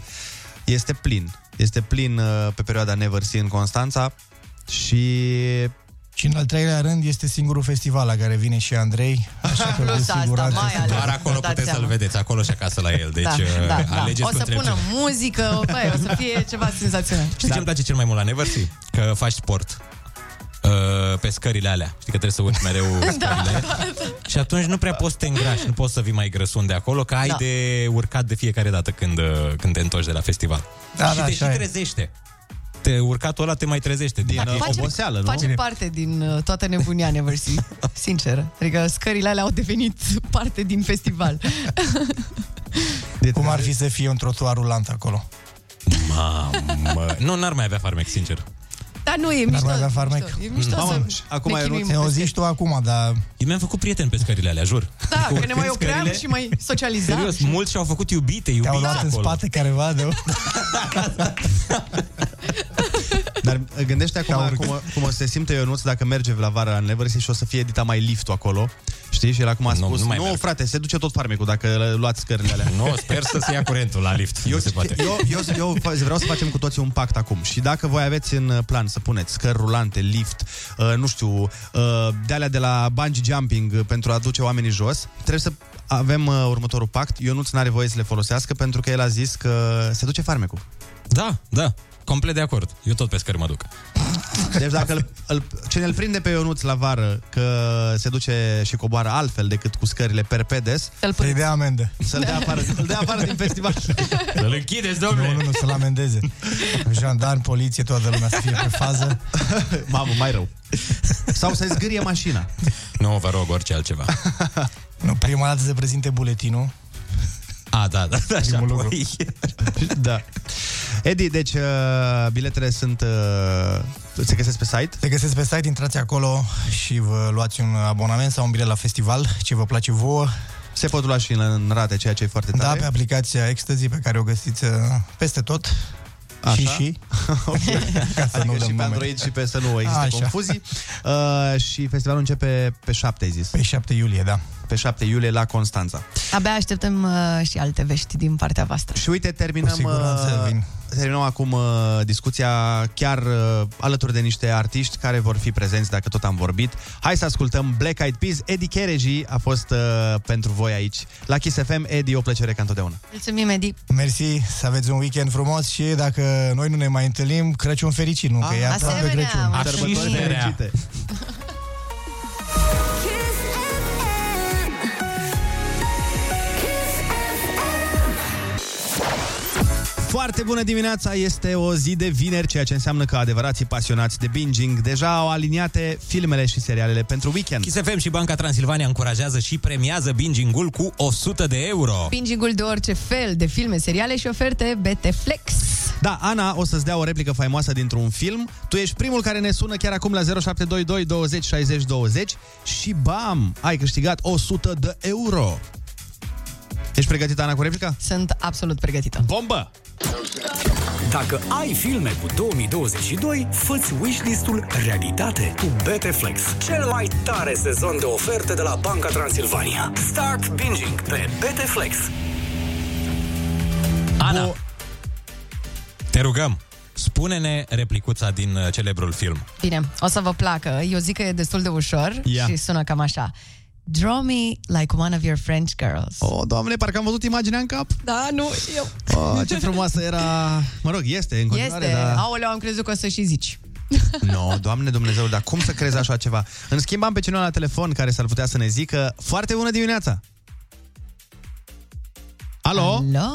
este plin. Este plin uh, pe perioada Neversea în Constanța și Și în al treilea rând este singurul festival la care vine și Andrei, așa că [laughs] Plus cu asta, siguranță... mai ales. Doar acolo Dați puteți să-l seama. vedeți, acolo și acasă la el. Deci da, uh, da, da. alegeți O cu să pună înțelepciune. muzică, băi, o să fie ceva senzațional. Știi ce îmi place cel mai mult la Neversea? Că faci sport. Uh, pe scările alea. Știi că trebuie să urci mereu [laughs] scările. Și atunci nu prea poți să te îngrași, nu poți să vii mai grăsun de acolo, că ai Da. de urcat de fiecare dată când, uh, când te întorci de la festival. Da, și da, te și așa e. trezește. Te, urcatul ăla te mai trezește din Din, uh, uh, oboseală, nu? face parte din uh, toată nebunia Neversea, [laughs] sincer. Adică scările alea au devenit parte din festival. [laughs] De Cum ar fi să fie un trotuar rulant acolo? Mamă. Nu, n-ar mai avea farmec, sincer. Dar nu, e N-ar mișto. mai avea farmec? mișto. E mișto Mamă, să și acum ne ai chinuim Ne o pe zici tu acum, dar... Eu mi-am făcut prieteni pe scările alea, jur. Da, că ne Urcând mai opream scările- și mai socializam. Serios, și- mulți și-au făcut iubite, Te-au iubiți luat în acolo. spate careva de... [laughs] [laughs] Dar gândește acum Ca cum, cum o să se simte Ionuț dacă merge la vară în Neversea și o să fie edita mai liftul acolo. Știi? Și el acum a Nu, spus, nu mai nu, merg." frate, se duce tot farmecul dacă luați scările alea. Nu, sper să se ia curentul la lift. Eu, nu se poate. eu, eu, eu vreau să facem cu toții un pact acum și dacă voi aveți în plan să puneți scări rulante, lift, uh, nu știu, uh, de alea de la bungee jumping uh, pentru a duce oamenii jos, trebuie să avem uh, următorul pact. Ionuț n-are voie să le folosească pentru că el a zis că se duce farmecul. Da, da, complet de acord. Eu tot pe scări mă duc. Deci dacă îl, îl, cine îl prinde pe Ionuț la vară că se duce și coboară altfel decât cu scările perpedes, Să-l Să-i dea amendă. să-l dea afară, [laughs] să-l dea afară din festival. Să-l închideți, Nu, nu, nu, să-l amendeze. Jandarmi, poliție, toată lumea să fie pe fază. [laughs] Mamă, mai rău. Sau să-i zgârie mașina. Nu, vă rog, orice altceva. Nu, prima dată se prezinte buletinul. A, da, da, da, așa. Primul lucru. apoi- Da. Edi, deci uh, biletele sunt uh, se găsesc pe site. Se găsesc pe site, intrați acolo și vă luați un abonament sau un bilet la festival, ce vă place vouă. Se pot lua și în, în rate, ceea ce e foarte Da, tare. pe aplicația Ecstasy pe care o găsiți uh, peste tot. Așa? Și [laughs] și. Ca să Adică nu și dăm pe nume. Android și pe să nu există Așa. confuzii. Uh, și festivalul începe pe 7, ai zis. Pe 7 iulie, da. Pe 7 iulie la Constanța. Abia așteptăm uh, și alte vești din partea voastră. Și uite, terminăm, Cu siguranță uh, vin. Terminăm acum uh, discuția chiar uh, alături de niște artiști care vor fi prezenți dacă tot am vorbit. Hai să ascultăm Black Eyed Peas. Eddie Kereji a fost uh, pentru voi aici. La Kiss FM, Eddie, o plăcere ca întotdeauna. Mulțumim, Edi. Mersi, să aveți un weekend frumos și dacă noi nu ne mai întâlnim, Crăciun fericit, nu? Că e aproape asemenea, Crăciun. mulțumim. Sărbători Așișterea. fericite! [laughs] Foarte bună dimineața, este o zi de vineri, ceea ce înseamnă că adevărații pasionați de binging deja au aliniate filmele și serialele pentru weekend. Kiss FM și Banca Transilvania încurajează și premiază binging-ul cu 100 de euro. Binging-ul de orice fel de filme, seriale și oferte BT Flex. Da, Ana o să-ți dea o replică faimoasă dintr-un film. Tu ești primul care ne sună chiar acum la 0722 20 60 20 și bam, ai câștigat 100 de euro. Ești pregătită, Ana, cu replica? Sunt absolut pregătită. Bombă! Dacă ai filme cu 2022, fă-ți wishlist-ul realitate cu BTFlex, cel mai tare sezon de oferte de la Banca Transilvania. Start binging pe BTFlex. Ana, te rugăm, spune-ne replicuța din uh, celebrul film. Bine, o să vă placă. Eu zic că e destul de ușor Ia. și sună cam așa. Draw me like one of your French girls. Oh, doamne, parcă am văzut imaginea în cap. Da, nu, eu. Oh, ce frumoasă era... Mă rog, este în continuare, Este. dar... Aoleu, am crezut că o să și zici. Nu, [laughs] no, doamne Dumnezeu, dar cum să crezi așa ceva? În schimb, am pe cineva la telefon care s-ar putea să ne zică Foarte bună dimineața! Alo? Alo?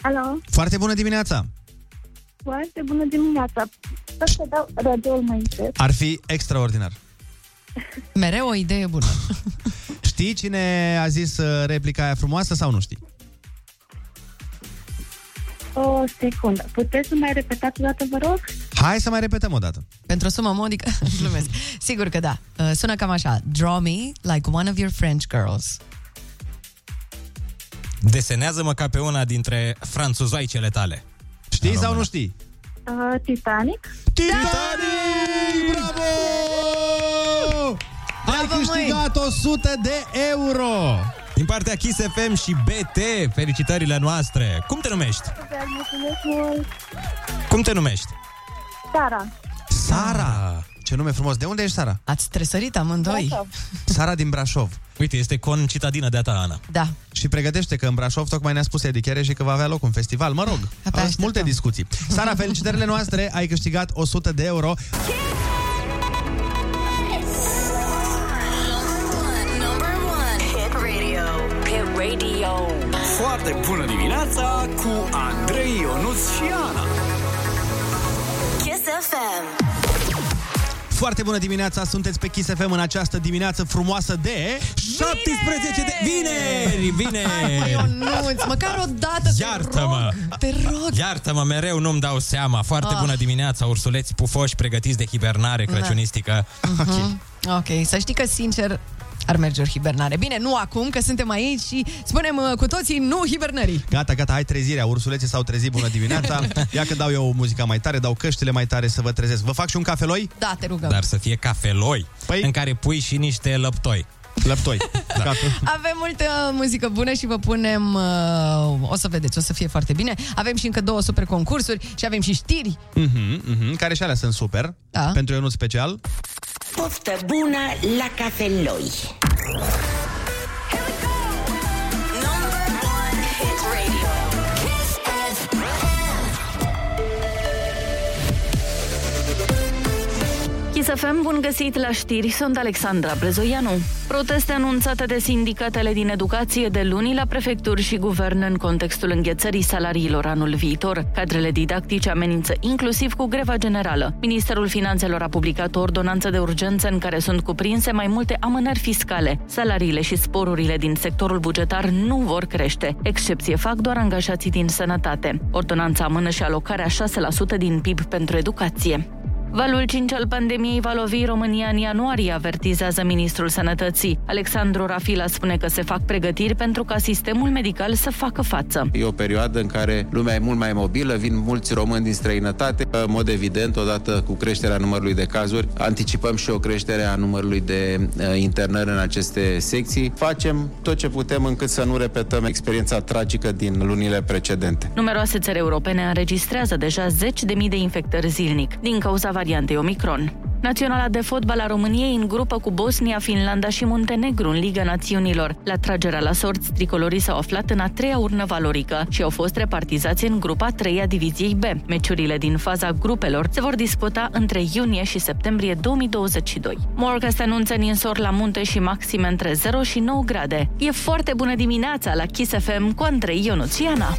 Alo, Foarte bună dimineața! foarte bună dimineața. Pot să dau radioul mai încet? Ar fi extraordinar. Mereu o idee bună. [laughs] Știi cine a zis uh, replica aia frumoasă sau nu știi? O secundă. Puteți să mai repetați o dată, vă rog? Hai să mai repetăm o dată. Pentru o sumă modică, [laughs] glumesc. Sigur că da. Uh, sună cam așa. Draw me like one of your French girls. Desenează-mă ca pe una dintre franțuzoaicele tale. Știi sau nu știi? Uh, Titanic. Titanic! Bravo! Ai câștigat 100 de euro! Din partea Kiss FM și BT, felicitările noastre. Cum te numești? Super, mulțumesc mult. Cum te numești? Sara. Sara! Ce nume frumos. De unde ești, Sara? Ați tresărit amândoi. Brașov. Sara din Brașov. Uite, este concitadină de-a ta, Ana. Da. Și pregătește că în Brașov tocmai ne-a spus Edi Chereș și că va avea loc un festival. Mă rog, Abia sunt multe discuții. Sara, felicitările noastre, ai câștigat 100 de euro. Number Foarte bună dimineața cu Andrei Ionuț și Ana. Kiss FM. Foarte bună dimineața, sunteți pe Kiss FM în această dimineață frumoasă de 17 de vineri, vineri. Hai, Ionuț, măcar o dată Iartă-mă! te rog, te rog. Iartă-mă, mereu nu-mi dau seama. Foarte Ah. bună dimineața, ursuleți pufoși pregătiți de hibernare crăciunistică. Mhm. Ok, să știi că, sincer, ar merge o hibernare. Bine, nu acum, că suntem aici și spunem uh, cu toții nu hibernării. Gata, gata, hai trezirea. Ursuleții s-au trezit, bună dimineața. [laughs] Ia că dau eu muzica mai tare, dau căștile mai tare să vă trezesc. Vă fac și un cafeloi? Da, te rugăm. Dar să fie cafeloi, păi... în care pui și niște lăptoi. Lăptoi. Da. Avem multă muzică bună și vă punem, uh, o să vedeți, o să fie foarte bine. Avem și încă două super concursuri și avem și știri. Mhm, mhm, care și alea sunt super. Da. Pentru Ionut special. Poftă bună la cafeloi! Kiss FM, bun găsit la știri, sunt Alexandra Brezoianu. Proteste anunțate de sindicatele din educație de luni la prefecturi și guvern în contextul înghețării salariilor anul viitor. Cadrele didactice amenință inclusiv cu greva generală. Ministerul Finanțelor a publicat o ordonanță de urgență în care sunt cuprinse mai multe amânări fiscale. Salariile și sporurile din sectorul bugetar nu vor crește. Excepție fac doar angajații din sănătate. Ordonanța amână și alocarea 6% din PIB pentru educație. Valul 5 al pandemiei va lovi România în ianuarie, avertizează ministrul sănătății. Alexandru Rafila spune că se fac pregătiri pentru ca sistemul medical să facă față. E o perioadă în care lumea e mult mai mobilă, vin mulți români din străinătate. În mod evident, odată cu creșterea numărului de cazuri, anticipăm și o creștere a numărului de uh, internări în aceste secții. Facem tot ce putem încât să nu repetăm experiența tragică din lunile precedente. Numeroase țări europene înregistrează deja zeci de mii de infectări zilnic, din cauza variantei Omicron. Naționala de fotbal a României în grupă cu Bosnia, Finlanda și Muntenegru în Liga Națiunilor. La tragerea la sorți, tricolorii s-au aflat în a treia urnă valorică și au fost repartizați în grupa 3 a diviziei B. Meciurile din faza grupelor se vor disputa între iunie și septembrie 2022. Morcast anunță ninsori la munte și maxime între 0 și 9 grade. E foarte bună dimineața la Kiss FM cu Andrei Ionuțiana.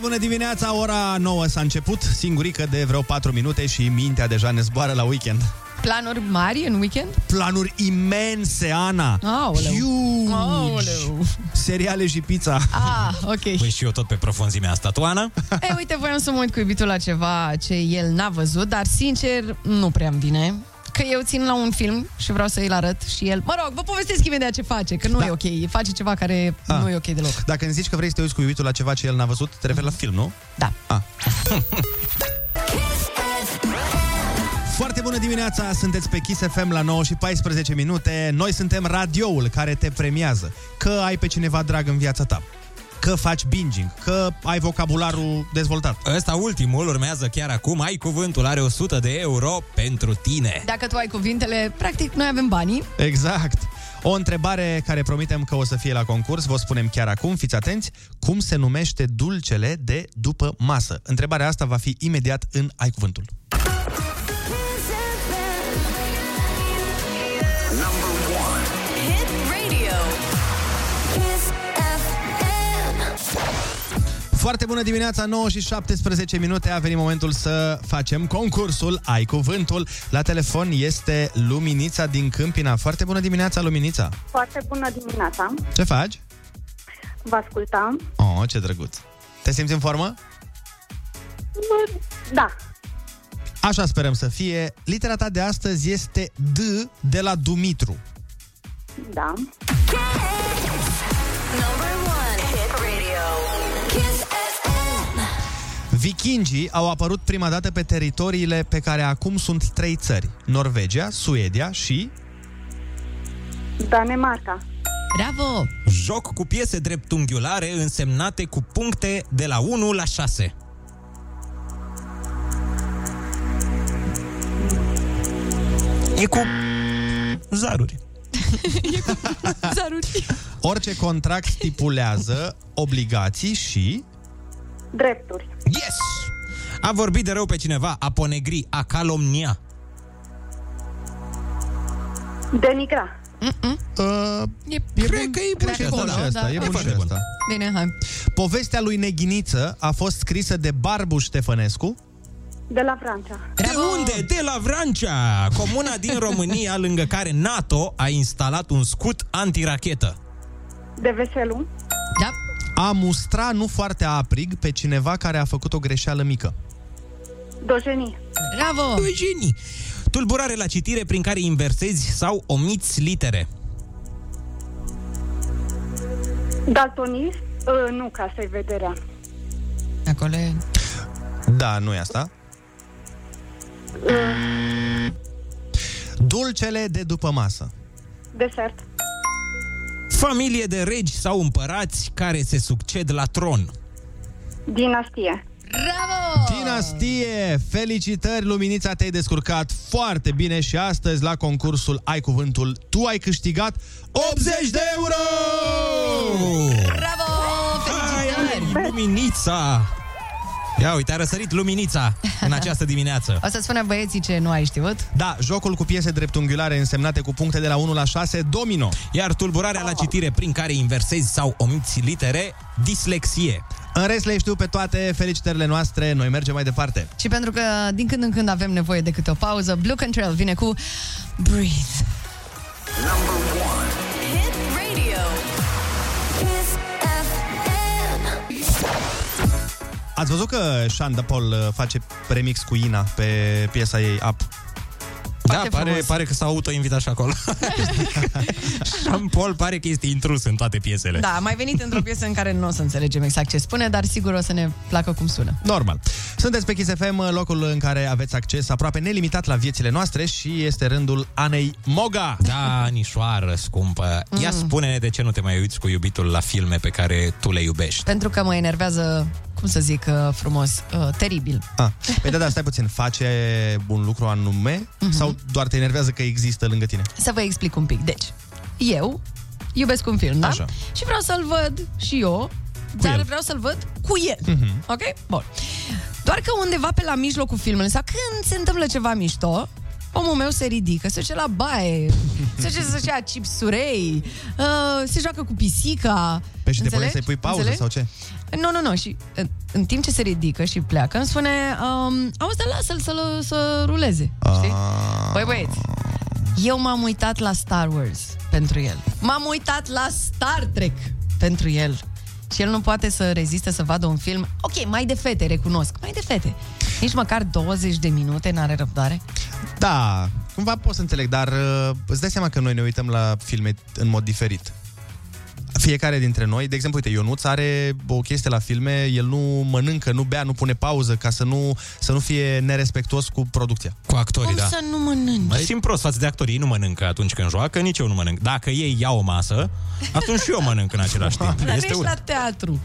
Bună dimineața, ora 9 s-a început, singurică de vreo 4 minute și mintea deja ne zboară la weekend. Planuri mari în weekend? Planuri imense, Ana! Aoleu. Huge! Aoleu. Seriale și pizza. Ah, ok. Păi și eu tot pe profunzimea asta, tu, Ana? E, uite, voiam să mă uit cu iubitul la ceva ce el n-a văzut, dar sincer nu prea îmi vine. Că eu țin la un film și vreau să îl arăt și el... Mă rog, vă povestesc imediat ce face, că nu da. e ok. Face ceva care Ah. nu e ok deloc. Dacă îmi zici că vrei să te uiți cu iubitul la ceva ce el n-a văzut, te referi la film, nu? Da. Ah. [laughs] Foarte bună dimineața, sunteți pe Kiss FM la 9 și 14 minute. Noi suntem radioul care te premiază. Că ai pe cineva drag în viața ta. Că faci binging, că ai vocabularul dezvoltat. Ăsta ultimul urmează chiar acum. Ai cuvântul, are 100 de euro pentru tine. Dacă tu ai cuvintele, practic noi avem banii. Exact. O întrebare care promitem că o să fie la concurs, vă spunem chiar acum, fiți atenți, cum se numește dulcele de după masă? Întrebarea asta va fi imediat în Ai Cuvântul. Foarte bună dimineața, 9 și 17 minute. A venit momentul să facem concursul Ai Cuvântul. La telefon este Luminița din Câmpina. Foarte bună dimineața, Luminița. Foarte bună dimineața. Ce faci? Vă ascultam. Oh, ce drăguț. Te simți în formă? Da. Așa sperăm să fie. Litera ta de astăzi este D de la Dumitru. Da. Number one Vikingii au apărut prima dată pe teritoriile pe care acum sunt trei țări. Norvegia, Suedia și... Danemarca. Bravo! Joc cu piese dreptunghiulare însemnate cu puncte de la 1 la 6. E cu zaruri. [laughs] Zaruri. Orice contract stipulează obligații și... Drepturi. Yes! A vorbit de rău pe cineva, a ponegri, a calomnia. Denigra. Uh, e, e Cred că e bun și bun ăsta, și da. ăsta, da. e E bun și foarte bun. ăsta. Bine, hai. Povestea lui Neghiniță a fost scrisă de Barbu Ștefănescu. De la Franța. De unde? De la Vrancea, comuna din România [laughs] lângă care NATO a instalat un scut antirachetă. De Veselu. Da. A mustra nu foarte aprig pe cineva care a făcut o greșeală mică. Dojeni. Bravo! Doi genii. Tulburare la citire prin care inversezi sau omiți litere. Daltonist. Uh, nu, ca să-i vederea. Acolo e... Da, nu e asta. Uh, Dulcele de după masă. desert. Familie de regi sau împărați care se succed la tron. Dinastie. Bravo! Dinastie! Felicitări, Luminița, te-ai descurcat foarte bine și astăzi la concursul Ai Cuvântul tu ai câștigat 80 de euro! Bravo! Felicitări! Luminița! Ia uite, a răsărit luminița în această dimineață. [laughs] O să spună băieții ce nu ai știut. Da, jocul cu piese dreptunghiulare însemnate cu puncte de la 1 la 6, domino. Iar tulburarea la citire prin care inversezi sau omiți litere, dislexie. În rest le știu pe toate felicitările noastre, noi mergem mai departe. Și pentru că din când în când avem nevoie de câte o pauză, Blue Control vine cu Breathe. Hit Ați văzut că Shanda Paul uh, face remix cu Ina pe piesa ei Up? Da, Foarte pare, frumos. pare că s-a auto-invitat și acolo. [laughs] Jean Paul pare că este intrus în toate piesele. Da, a mai venit într-o piesă în care nu o să înțelegem exact ce spune, dar sigur o să ne placă cum sună. Normal. Sunteți pe Kiss FM, locul în care aveți acces aproape nelimitat la viețile noastre și este rândul Anei Moga. Da, Anișoară, scumpă. Ia Mm. spune-ne de ce nu te mai uiți cu iubitul la filme pe care tu le iubești. Pentru că mă enervează, cum să zic uh, frumos, uh, teribil. Ah. Păi da, da, stai puțin. Face un lucru anume Mhm. sau doar te enervează că există lângă tine? Să vă explic un pic. Deci, eu iubesc un film, da? Așa. Și vreau să-l văd și eu, dar el. vreau să-l văd cu el. Mhm. Ok? Bun. Doar că undeva pe la mijlocul filmului sau când se întâmplă ceva mișto, omul meu se ridică, se duce la baie, se duce să-și ia chipsurei, uh, se joacă cu pisica. Păi și te pune Înțelegi? să-i pui pauză Înțelegi? sau ce? Nu, nu, nu. Și în, în timp ce se ridică și pleacă, îmi spune, um, auzi, dar lasă-l să, să ruleze. Știi? Băi, băieți, eu m-am uitat la Star Wars pentru el. M-am uitat la Star Trek pentru el. Și el nu poate să reziste să vadă un film, ok, mai de fete, recunosc, mai de fete. Nici măcar 20 de minute n-are răbdare. Da, cumva pot să înțeleg, dar uh, îți dai seama că noi ne uităm la filme în mod diferit. Fiecare dintre noi, de exemplu, uite, Ionuț are o chestie la filme, el nu mănâncă, nu bea, nu pune pauză ca să nu, să nu fie nerespectuos cu producția. Cu actorii, Cum da. să nu mănânci? Mai simt prost față de actorii, ei nu mănâncă atunci când joacă, nici eu nu mănânc. Dacă ei iau o masă, atunci și eu mănânc în același timp. Dar nu Este ești un... la teatru.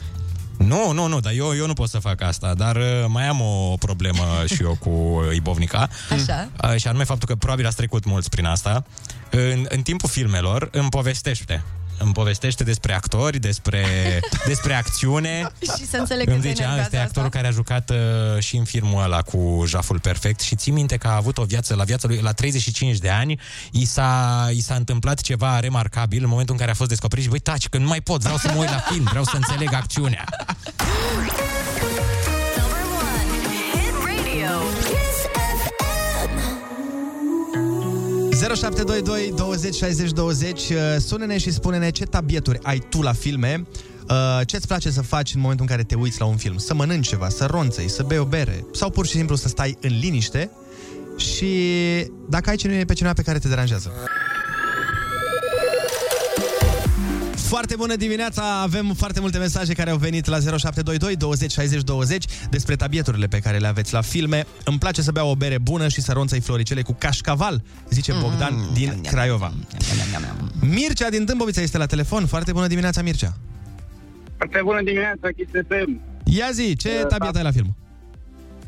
Nu, nu, nu, dar eu, eu nu pot să fac asta, dar uh, mai am o problemă [laughs] și eu cu uh, Ibovnica. Așa. Uh, Și anume faptul că probabil ați trecut mulți prin asta. În, în timpul filmelor îmi povestește îmi povestește despre actori, despre, [laughs] despre acțiune. și să înțeleg Îmi zice, a, este actorul asta. care a jucat uh, și în filmul ăla cu Jaful Perfect și ții minte că a avut o viață, la viața lui, la 35 de ani, i s-a, i s-a întâmplat ceva remarcabil în momentul în care a fost descoperit și, băi, taci, că nu mai pot, vreau să mă uit la film, vreau să înțeleg acțiunea. 0722 20 60 20 uh, Sună-ne și spune-ne ce tabieturi ai tu la filme uh, ce-ți place să faci în momentul în care te uiți la un film? Să mănânci ceva, să ronțăi, să bei o bere sau pur și simplu să stai în liniște și dacă ai cineva pe cineva pe care te deranjează. Foarte bună dimineața! Avem foarte multe mesaje care au venit la 0722 20 60 20 despre tabieturile pe care le aveți la filme. Îmi place să beau o bere bună și să ronțăi floricele cu cașcaval, zice Bogdan mm, din Craiova. Mircea din Dâmbovița este la telefon. Foarte bună dimineața, Mircea! Foarte bună dimineața, Kiss FM. Ia zi, ce Uh, tabiet tab- ai la film?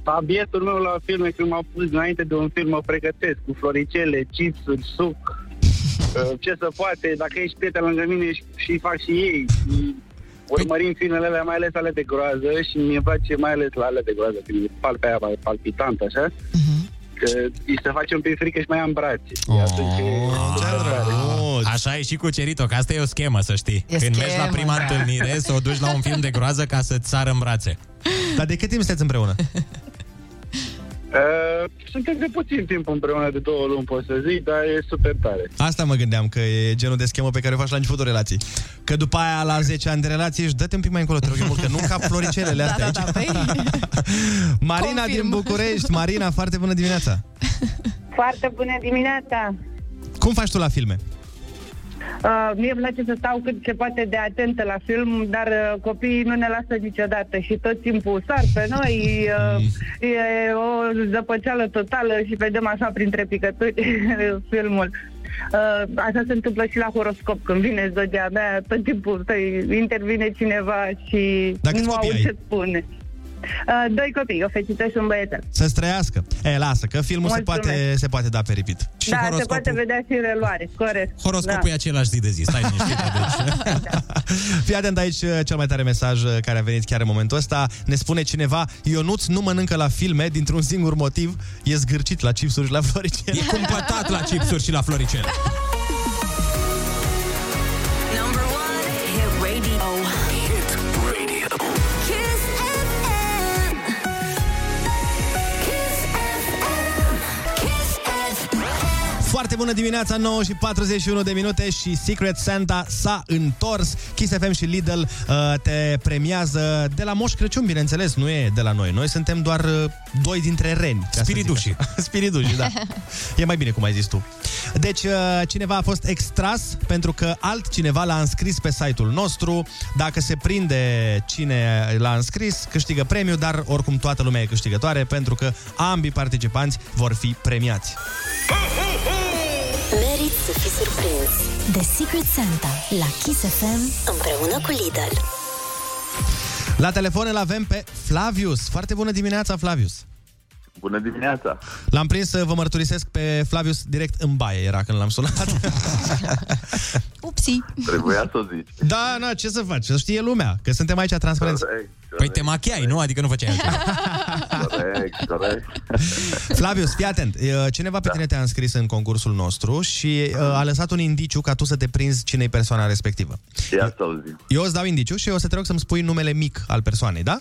Tabietul meu la filme, când m-au pus înainte de un film, mă pregătesc cu floricele, chipsuri, suc, uh, ce să poate, dacă ești prieten lângă mine și, și fac și ei. Și urmărim filmele alea, mai ales ale de groază și mi-e place mai ales la ale de groază, când e palpea aia mai palpitantă, așa. Că îi se face un pic frică și mai am brațe. Oh, atunci e... Așa e și cu cerito, că asta e o schemă, să știi. E Când mergi la schemă, prima da. întâlnire, să o duci la un film de groază ca să-ți sară în brațe. Dar de cât timp sunteți împreună? [laughs] Uh, suntem de puțin timp împreună, de două luni, pot să zic, dar e super tare. Asta mă gândeam, că e genul de schemă pe care o faci la începutul relației. Că după aia, la 10 ani de relație, își dă-te un pic mai încolo, te rog eu mult, că nu ca floricelele [laughs] Da, astea da, aici. da, păi... [laughs] Marina Confirm. din București. Marina, foarte bună dimineața. Foarte bună dimineața! Cum faci tu la filme? Uh, mie îmi place să stau cât se poate de atentă la film, dar uh, copiii nu ne lasă niciodată și tot timpul sar pe noi, uh, e o zăpăceală totală și vedem așa printre picături [laughs] filmul. Uh, așa se întâmplă și la horoscop, când vine zodia mea, tot timpul stai, intervine cineva și Dar câți nu copii aud ai? ce spune. Uh, doi copii, o fetiță și un băiețel. Să-ți trăiască. E, lasă, că filmul se Mulțumesc. poate, se poate da pe repeat. Și da, se horoscopul- poate vedea și în reluare, corect. Horoscopul da. e același zi de zi, stai liniștită. [laughs] Deci... Fii atent aici, cel mai tare mesaj uh, care a venit chiar în momentul ăsta. Ne spune cineva, Ionuț nu mănâncă la filme dintr-un singur motiv, e zgârcit la chipsuri și la floricele. E cumpătat la chipsuri și la floricele. [laughs] bună dimineața, 9 și 41 de minute și Secret Santa s-a întors. Kiss FM și Lidl uh, te premiază de la Moș Crăciun, bineînțeles, nu e de la noi. Noi suntem doar uh, doi dintre reni. ca să zic Spiridușii. așa. [laughs] Spiridușii, da. E mai bine cum ai zis tu. Deci, uh, cineva a fost extras pentru că altcineva l-a înscris pe site-ul nostru. Dacă se prinde cine l-a înscris, câștigă premiu, dar oricum toată lumea e câștigătoare pentru că ambii participanți vor fi premiați. Merit să fii surprins de Secret Santa la Kiss FM împreună cu Lidl. La telefon îl avem pe Flavius. Foarte bună dimineața, Flavius. Bună dimineața! L-am prins să vă mărturisesc pe Flavius direct în baie, era când l-am sunat. [laughs] Upsi. Trebuia să o zici. Da, na, ce să faci? Să știe lumea, că suntem aici transparenți. Corect, Păi te machiai, nu? Adică nu făceai altceva. [laughs] corect, corect. [laughs] Flavius, fii atent. E, Cineva pe tine te-a înscris în concursul nostru și e, a lăsat un indiciu ca tu să te prinzi cine-i persoana respectivă. Ia să auzim. Eu îți dau indiciu și o să te rog să-mi spui numele mic al persoanei, da?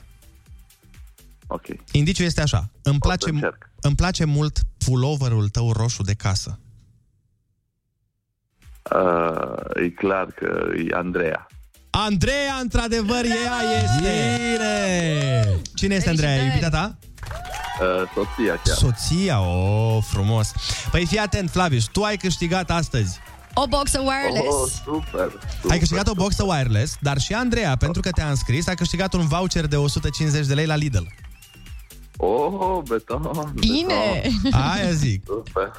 Ok. Indiciul este așa. Îmi place, încerc. îmi place mult puloverul tău roșu de casă. Uh, e clar că e Andreea. Andreea, într-adevăr, ea este! Bine! Cine este Andreea? E iubita ta? Uh, soția chiar. Soția, o, frumos. Păi fii atent, Flavius, tu ai câștigat astăzi. O boxă wireless. Oh, super, super. Ai câștigat o boxă wireless, dar și Andreea, pentru că te-a înscris, a câștigat un voucher de 150 de lei la Lidl. Oh, beton. Bine! Beton. Aia zic. Super.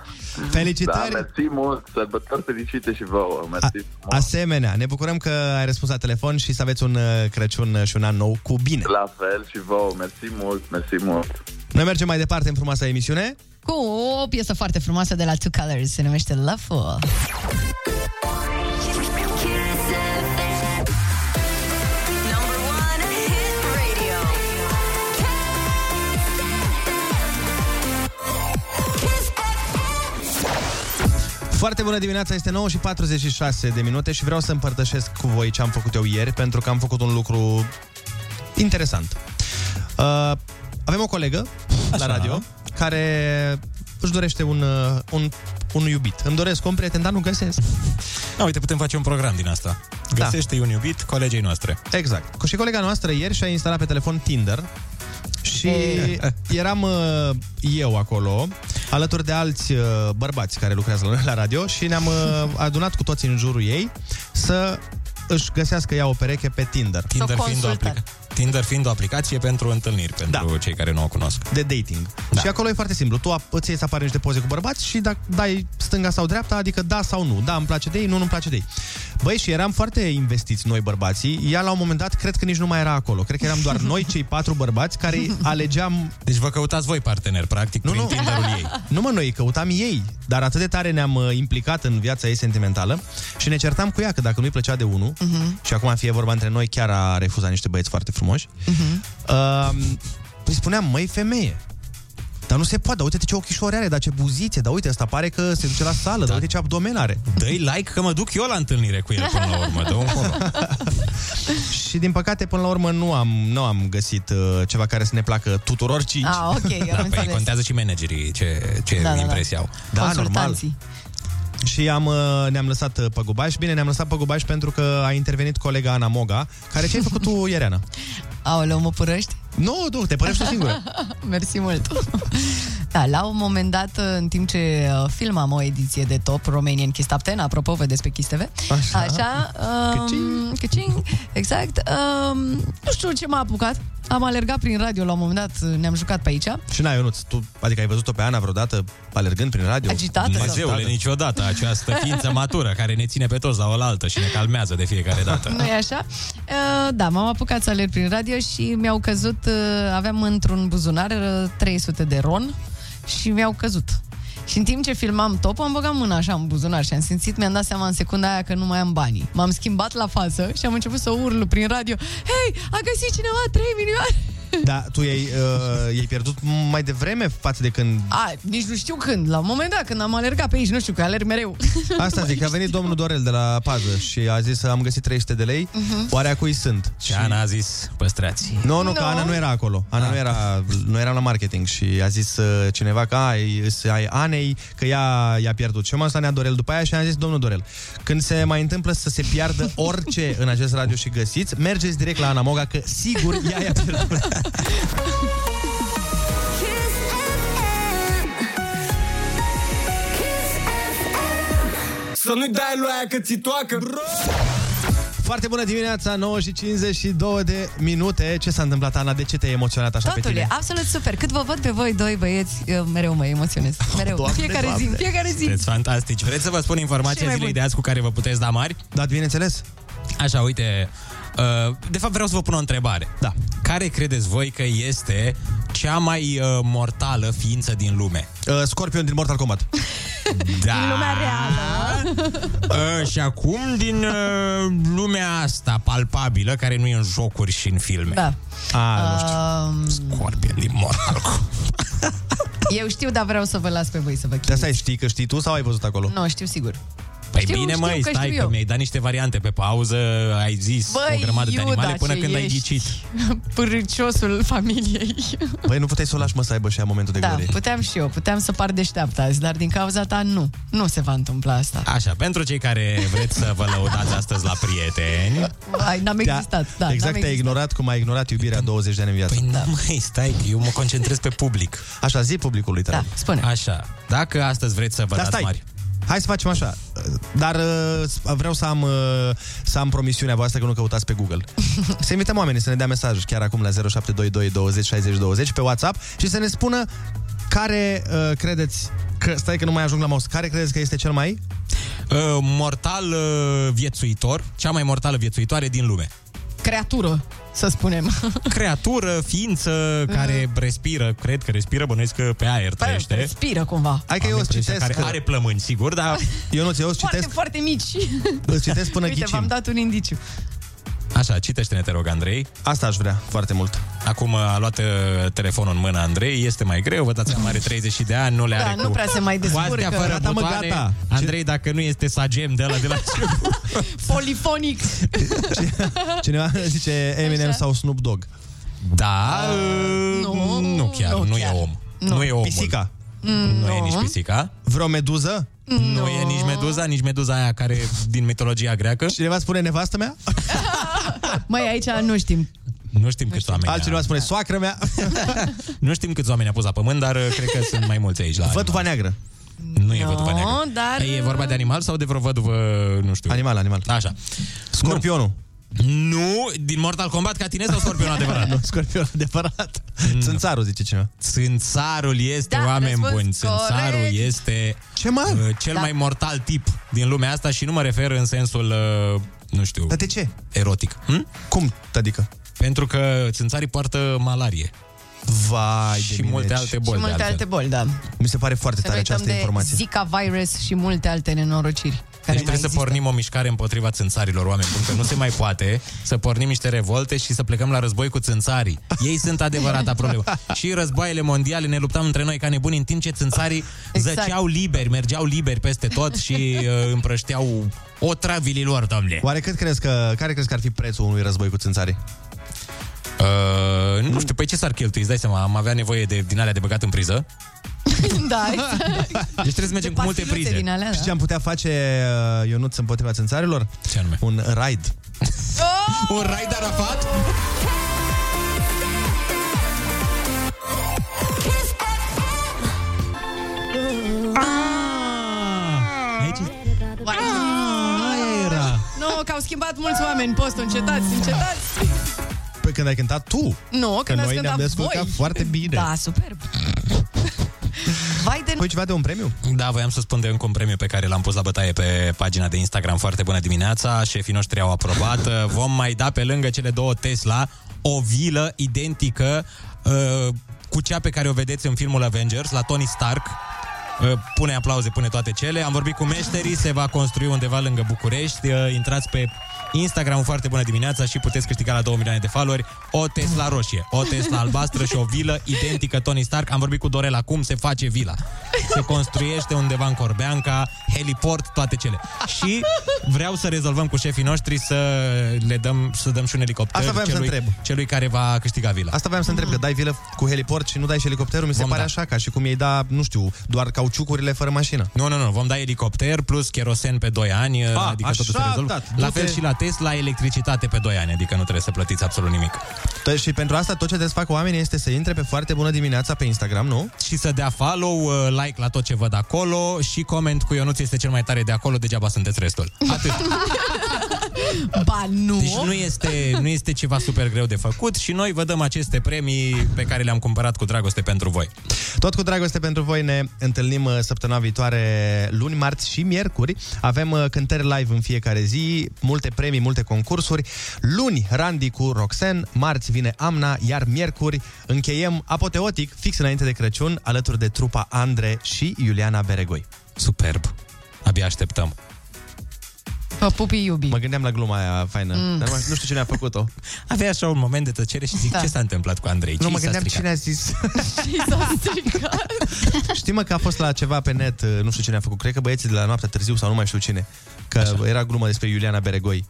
Felicitări! Da, mersi mult. Sărbători fericite și vouă. Mersi frumos. Asemenea, ne bucurăm că ai răspuns la telefon și să aveți un uh, Crăciun uh, și un an nou cu bine. La fel și vouă. Mersi mult, mersi mult. Noi mergem mai departe în frumoasa emisiune. Cu o piesă foarte frumoasă de la Two Colors, se numește Loveful. Foarte bună dimineața, este 9 și 46 de minute și vreau să împărtășesc cu voi ce am făcut eu ieri, pentru că am făcut un lucru interesant. Uh, avem o colegă la radio care își dorește un, uh, un, un iubit. Îmi doresc un prieten, dar nu găsesc. Da, uite, putem face un program din asta. Găsește un iubit colegei noastre. Exact. Și colega noastră ieri și-a instalat pe telefon Tinder și eram uh, eu acolo, alături de alți uh, bărbați care lucrează la noi la radio și ne-am uh, adunat cu toții în jurul ei să își găsească ea o pereche pe Tinder. Tinder fiind, o aplica- Tinder fiind o aplicație pentru întâlniri, pentru da. cei care nu o cunosc. de dating. Da. Și acolo e foarte simplu. Tu ap- îți iei să apare niște poze cu bărbați și dacă dai stânga sau dreapta, adică da sau nu. Da, îmi place de ei, nu, nu-mi place de ei. Băi, și eram foarte investiți noi bărbații. Ea la un moment dat, cred că nici nu mai era acolo. Cred că eram doar noi, cei patru bărbați, care [laughs] alegeam... Deci vă căutați voi partener, practic, Nu, prin nu. Tinderul ei. [laughs] Nu mă, noi căutam ei, dar atât de tare ne-am uh, implicat în viața ei sentimentală și ne certam cu ea că dacă nu-i plăcea de unul, Mhm. și acum fie vorba între noi, chiar a refuzat niște băieți foarte frumoși, Mhm. uh, îi spuneam, măi, femeie, dar nu se poate, dar uite ce ochișori are, dar ce buzițe, dar uite, asta pare că se duce la sală, da. dar uite ce abdomen are. Dă-i like că mă duc eu la întâlnire cu el până la urmă, dă un follow. [laughs] Și din păcate, până la urmă, nu am, nu am găsit uh, ceva care să ne placă tuturor cinci. Ah, ok, am Da, păi înțeles. contează și managerii ce, ce Da, da, da. impresie au. Da, normal. Consultanții. Și am, uh, ne-am lăsat uh, păgubaș. Bine, ne-am lăsat păgubaș pentru că a intervenit colega Ana Moga, care ce ai făcut tu, Ireana? Aoleu, mă părăști? Nu, tu, te părăști tu singură. [laughs] Mersi mult. da, la un moment dat, în timp ce uh, filmam o ediție de top Romanian Kiss Top 10, apropo, vedeți pe Kiss TV. Așa. Așa um, căcing, exact. Um, nu știu ce m-a apucat. Am alergat prin radio la un moment dat, ne-am jucat pe aici. Și n-ai, Ionuț, tu, adică ai văzut-o pe Ana vreodată alergând prin radio? Agitată sau- Dumnezeule, niciodată această ființă matură care ne ține pe toți la oaltă și ne calmează de fiecare dată. nu e așa? Uh, da, m-am apucat să alerg prin radio și mi-au căzut, uh, aveam într-un buzunar uh, 300 de ron și mi-au căzut. Și în timp ce filmam topul, am băgat mâna așa în buzunar și am simțit, mi-am dat seama în secunda aia că nu mai am banii. M-am schimbat la față și am început să urlu prin radio Hei, a găsit cineva 3 milioane! Da, tu i-ai, uh, i-ai pierdut mai devreme față de când... A, nici nu știu când, la un moment dat, când am alergat pe aici, nu știu, că alerg mereu. [laughs] Asta zic, a venit domnul Dorel de la pază și a zis am găsit 300 de lei, Mhm. oare a cui sunt? Și Ana a zis, păstrați. Nu, nu, că Nu. Ana nu era acolo. Ana Ah. nu era, nu era la marketing și a zis uh, cineva că ai, să ai Anei, că ea i-a pierdut. Și eu m-am stat Nea Dorel după aia și am zis, domnul Dorel, când se mai întâmplă să se piardă orice în acest radio și găsiți, mergeți direct la Ana Moga, că sigur ea i-a pierdut. [laughs] Să nu-i dai lui aia că ți toacă, bro! Foarte bună dimineața, 9 și 52 de minute. Ce s-a întâmplat, Ana? De ce te-ai emoționat așa pe Totul tine? e absolut super. Cât vă văd pe voi doi băieți, eu mereu mă emoționez. Mereu. Doamne, fiecare zi, Doamne. în fiecare zi. Sunteți fantastici. Vreți să vă spun Ce informația mai zilei bun. de azi cu care vă puteți da mari? Da, bineînțeles. Așa, uite, uh, de fapt vreau să vă pun o întrebare. Da. Care credeți voi că este cea mai uh, mortală ființă din lume? Uh, Scorpion din Mortal Kombat. [laughs] Da. În lumea reală. Uh, și acum din uh, lumea asta palpabilă, care nu e în jocuri și în filme. Da. A, nu știu. Um, Scorpion din Mortal Kombat. eu știu, dar vreau să vă las pe voi să vă De chinuiți. asta ai știi că știi tu sau ai văzut acolo? Nu, știu sigur. Păi Știu, bine, știu măi, că stai știu că eu. mi-ai dat niște variante pe pauză, ai zis Băi, o grămadă de Iuda, animale până ce când ai ești. ghicit. [laughs] Pârâciosul familiei. Băi, nu puteai să o lași mă să aibă și ea momentul de Da, glorie. puteam și eu, puteam să par deșteaptă azi, dar din cauza ta nu. Nu se va întâmpla asta. Așa, pentru cei care vreți să vă lăudați astăzi la prieteni, Ai, n-am Te-a- existat, da. exact, n-am te-ai existat. ignorat cum ai ignorat iubirea 20 de ani în viață. Păi da. măi, stai, că eu mă concentrez pe public. Așa, zi publicului, te Da, rog. spune. Așa, dacă astăzi vreți să vă Dar dați stai, mari. Hai să facem așa. Dar uh, vreau să am, uh, să am promisiunea voastră că nu căutați pe Google. [laughs] să invităm oamenii să ne dea mesaj chiar acum la 0722 20 60 20 pe WhatsApp și să ne spună care uh, credeți că, stai că nu mai ajung la mouse, care credeți că este cel mai? Uh, mortal uh, viețuitor, cea mai mortală viețuitoare din lume. Creatură, să spunem. [laughs] Creatură, ființă care respiră, cred că respiră, bănuiesc că pe aer trăiește. Respiră cumva. Hai că Am eu îți impresia citesc... Care are plămâni, sigur, dar Eu nu eu îți Foarte, citesc, foarte mici. îți citesc până Uite, ghicim. v-am dat un indiciu. Așa, citește-ne, te rog, Andrei. Asta aș vrea foarte mult. Acum a luat uh, telefonul în mână Andrei, este mai greu, vă dați seama, are 30 de ani, nu le Da, are nu cu... prea se mai cu astea descurcă. fără Gata, mă, butoane. gata. Andrei, dacă nu este sagem de la de la [laughs] Polifonic. Cineva zice Eminem Așa. sau Snoop Dogg. Da, nu, nu chiar, nu nu, chiar. e om. Nu. Nu, e omul. Pisica. Nu e nici pisica. Vreo meduză? Nu e nici meduza, nici meduza aia care din mitologia greacă. Cineva spune nevastă mea? [laughs] Măi, aici nu știm. Nu știm câți oameni. Altcineva spune soacră mea. [laughs] Nu știm câți oameni a pus la pământ, dar uh, cred că sunt mai mulți aici la Văduva neagră. Nu e văduva neagră. dar... E vorba de animal sau de vreo văduvă, nu știu. Animal, animal. Așa. Scorpionul. Nu, din Mortal Kombat ca tine sau scorpionul [laughs] adevărat? nu, scorpionul adevărat. Țânțarul, zice cineva. Țânțarul este, Da, oameni răspuns buni. Țânțarul corect. este Ce, mă? uh, cel Da. mai mortal tip din lumea asta și nu mă refer în sensul, uh, nu știu, Dar de ce? erotic. Hm? Cum, adică? Pentru că țânțarii poartă malarie Vai și de mine, multe deci- alte Și boli. de multe altfel. alte boli, da. Mi se pare foarte Să tare nu uităm această de informație. Zika virus și multe alte nenorociri. Care Deci mai trebuie să există. pornim o mișcare împotriva țânțarilor, oameni buni, că nu se mai poate să pornim niște revolte și să plecăm la război cu țânțarii. Ei sunt adevărata problemă. [laughs] Și războaiele mondiale ne luptam între noi ca nebuni, în timp ce țânțarii Exact. zăceau liberi, mergeau liberi peste tot și uh, împrășteau o travilii lor, domnule. Oare cât crezi că, care crezi că ar fi prețul unui război cu țânțarii? Uh, nu știu, păi ce s-ar cheltui? Îți dai seama, am avea nevoie de din alea de băgat în priză. [laughs] da, exact. Deci trebuie să mergem cu multe Pastiluțe prize. din alea, Și da. ce am putea face, uh, Ionuț, împotriva țânțarilor? Ce anume? Un raid. Un raid Arafat? Aici Aia era. Nu, că au schimbat mulți oameni postul. Încetați, încetați. Pe când ai cântat tu. Nu, Că când ați noi ne-am cântat descurcat voi. foarte bine. Da, superb. Vai de... Păi ceva de un premiu? Da, voiam să spun de încă un premiu pe care l-am pus la bătaie pe pagina de Instagram Foarte bună dimineața, șefii noștri au aprobat [laughs] Vom mai da pe lângă cele două Tesla O vilă identică uh, Cu cea pe care o vedeți în filmul Avengers La Tony Stark Uh, Pune aplauze, pune toate cele Am vorbit cu meșterii, se va construi undeva lângă București Uh, Intrați pe Instagram foarte bună dimineața și puteți câștiga la 2 milioane de followeri o Tesla roșie, o Tesla albastră și o vilă identică Tony Stark. Am vorbit cu Dorela cum se face vila. Se construiește undeva în Corbeanca, heliport, toate cele. Și vreau să rezolvăm cu șefii noștri să le dăm, să dăm și un elicopter Asta voiam să celui, întreb. celui care va câștiga vila. Asta voiam să întreb, că dai vilă cu heliport și nu dai și elicopterul, mi se Vom pare da. așa, ca și cum ei da, nu știu, doar cauciucurile fără mașină. Nu, nu, nu, vom da elicopter plus kerosen pe 2 ani, A, adică totul se așa, rezolvă. dat, La du-te. fel și la Tesla, electricitate pe 2 ani, adică nu trebuie să plătiți absolut nimic. Tot- Și pentru asta tot ce trebuie să facă oamenii este să intre pe foarte bună dimineața pe Instagram, nu? Și să dea follow, uh, like la tot ce văd acolo și coment cu Ionuț este cel mai tare de acolo, degeaba sunteți restul. Atât. [laughs] Ba, nu. Deci nu este, nu este ceva super greu de făcut și noi vă dăm aceste premii pe care le-am cumpărat cu dragoste pentru voi. Tot cu dragoste pentru voi ne întâlnim uh, săptămâna viitoare, luni, marți și miercuri. Avem uh, cântări live în fiecare zi, multe premii, multe concursuri. Luni, Randy cu Roxen, marți vine Amna, iar miercuri încheiem apoteotic, fix înainte de Crăciun, alături de trupa Andre și Iuliana Beregoi. Superb. Abia așteptăm. Pă, pupii iubi. Mă gândeam la gluma aia faină, Mm. mm. dar nu nu știu cine a făcut-o. [laughs] Avea așa un moment de tăcere și zic, Da. da. ce s-a întâmplat cu Andrei? Nu, Ce mă i s-a gândeam stricat? cine a zis. [laughs] Și s-a stricat. [laughs] Știi mă că a fost la ceva pe net, uh, nu știu cine a făcut, cred că băieții de la noaptea târziu sau nu mai știu cine, că Așa. era glumă despre Iuliana Beregoi.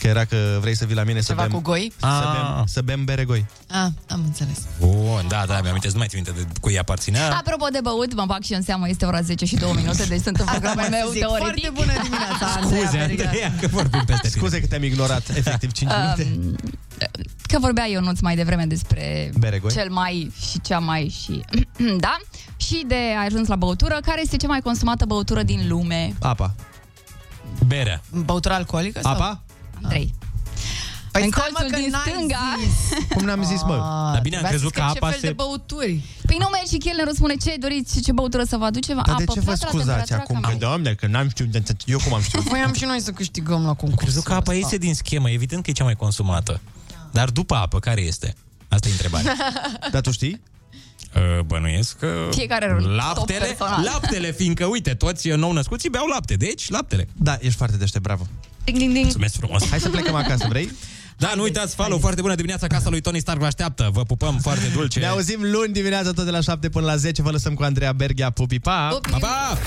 Că era că vrei să vii la mine Ceva să bem, cu goi? Să, Ah. bem, să bem beregoi. Ah, am înțeles. Bun, da, da, mi-am nu mai țin minte de cui îi aparținea. Apropo de băut, mă bag și în seamă, este ora 10 și 2 minute, deci sunt în programul Asta meu zic, teoretic. Foarte bună dimineața, Scuze, Andreea Berga. Andreea, că vorbim peste tine. Scuze că te-am ignorat [laughs] efectiv 5 minute. Um, că vorbea Ionuț mai devreme despre Beregoi? cel mai și cea mai și... [clears throat] da? Și de a ajuns la băutură, care este cea mai consumată băutură din lume? Apa. Berea. Băutură alcoolică? Sau? Apa? Andrei. Păi în stai, mă, colțul că din n-ai stânga. Cum n-am zis, mă? Ah, Dar bine, am trebuia crezut să că scrie apa ce fel se- de băuturi. Păi nu mergi și chelnerul spune ce doriți, ce băutură să vă aduce? Dar Apă, de ce vă plată la scuzați temperatura acum? Că, camerei. doamne, că n-am știut, eu cum am știut? Voiam și noi să câștigăm la concurs. Crezut că apa iese din schemă, evident că e cea mai consumată. Dar după apă, care este? Asta e întrebarea. [laughs] Dar tu știi? Uh, Bănuiesc că Fiecare are un top laptele, personal. laptele, fiindcă, uite, toți nou născuții beau lapte, deci laptele. Da, ești foarte deștept, bravo. Ding, ding, ding. Mulțumesc frumos. Hai să plecăm acasă, vrei? Da, nu uitați, follow, foarte bună dimineața, casa lui Tony Stark vă așteaptă. Vă pupăm foarte dulce. Ne auzim luni dimineața tot de la 7 până la 10. Vă lăsăm cu Andreea Berghia. Pupi, pa! Pupi. Pa, pa!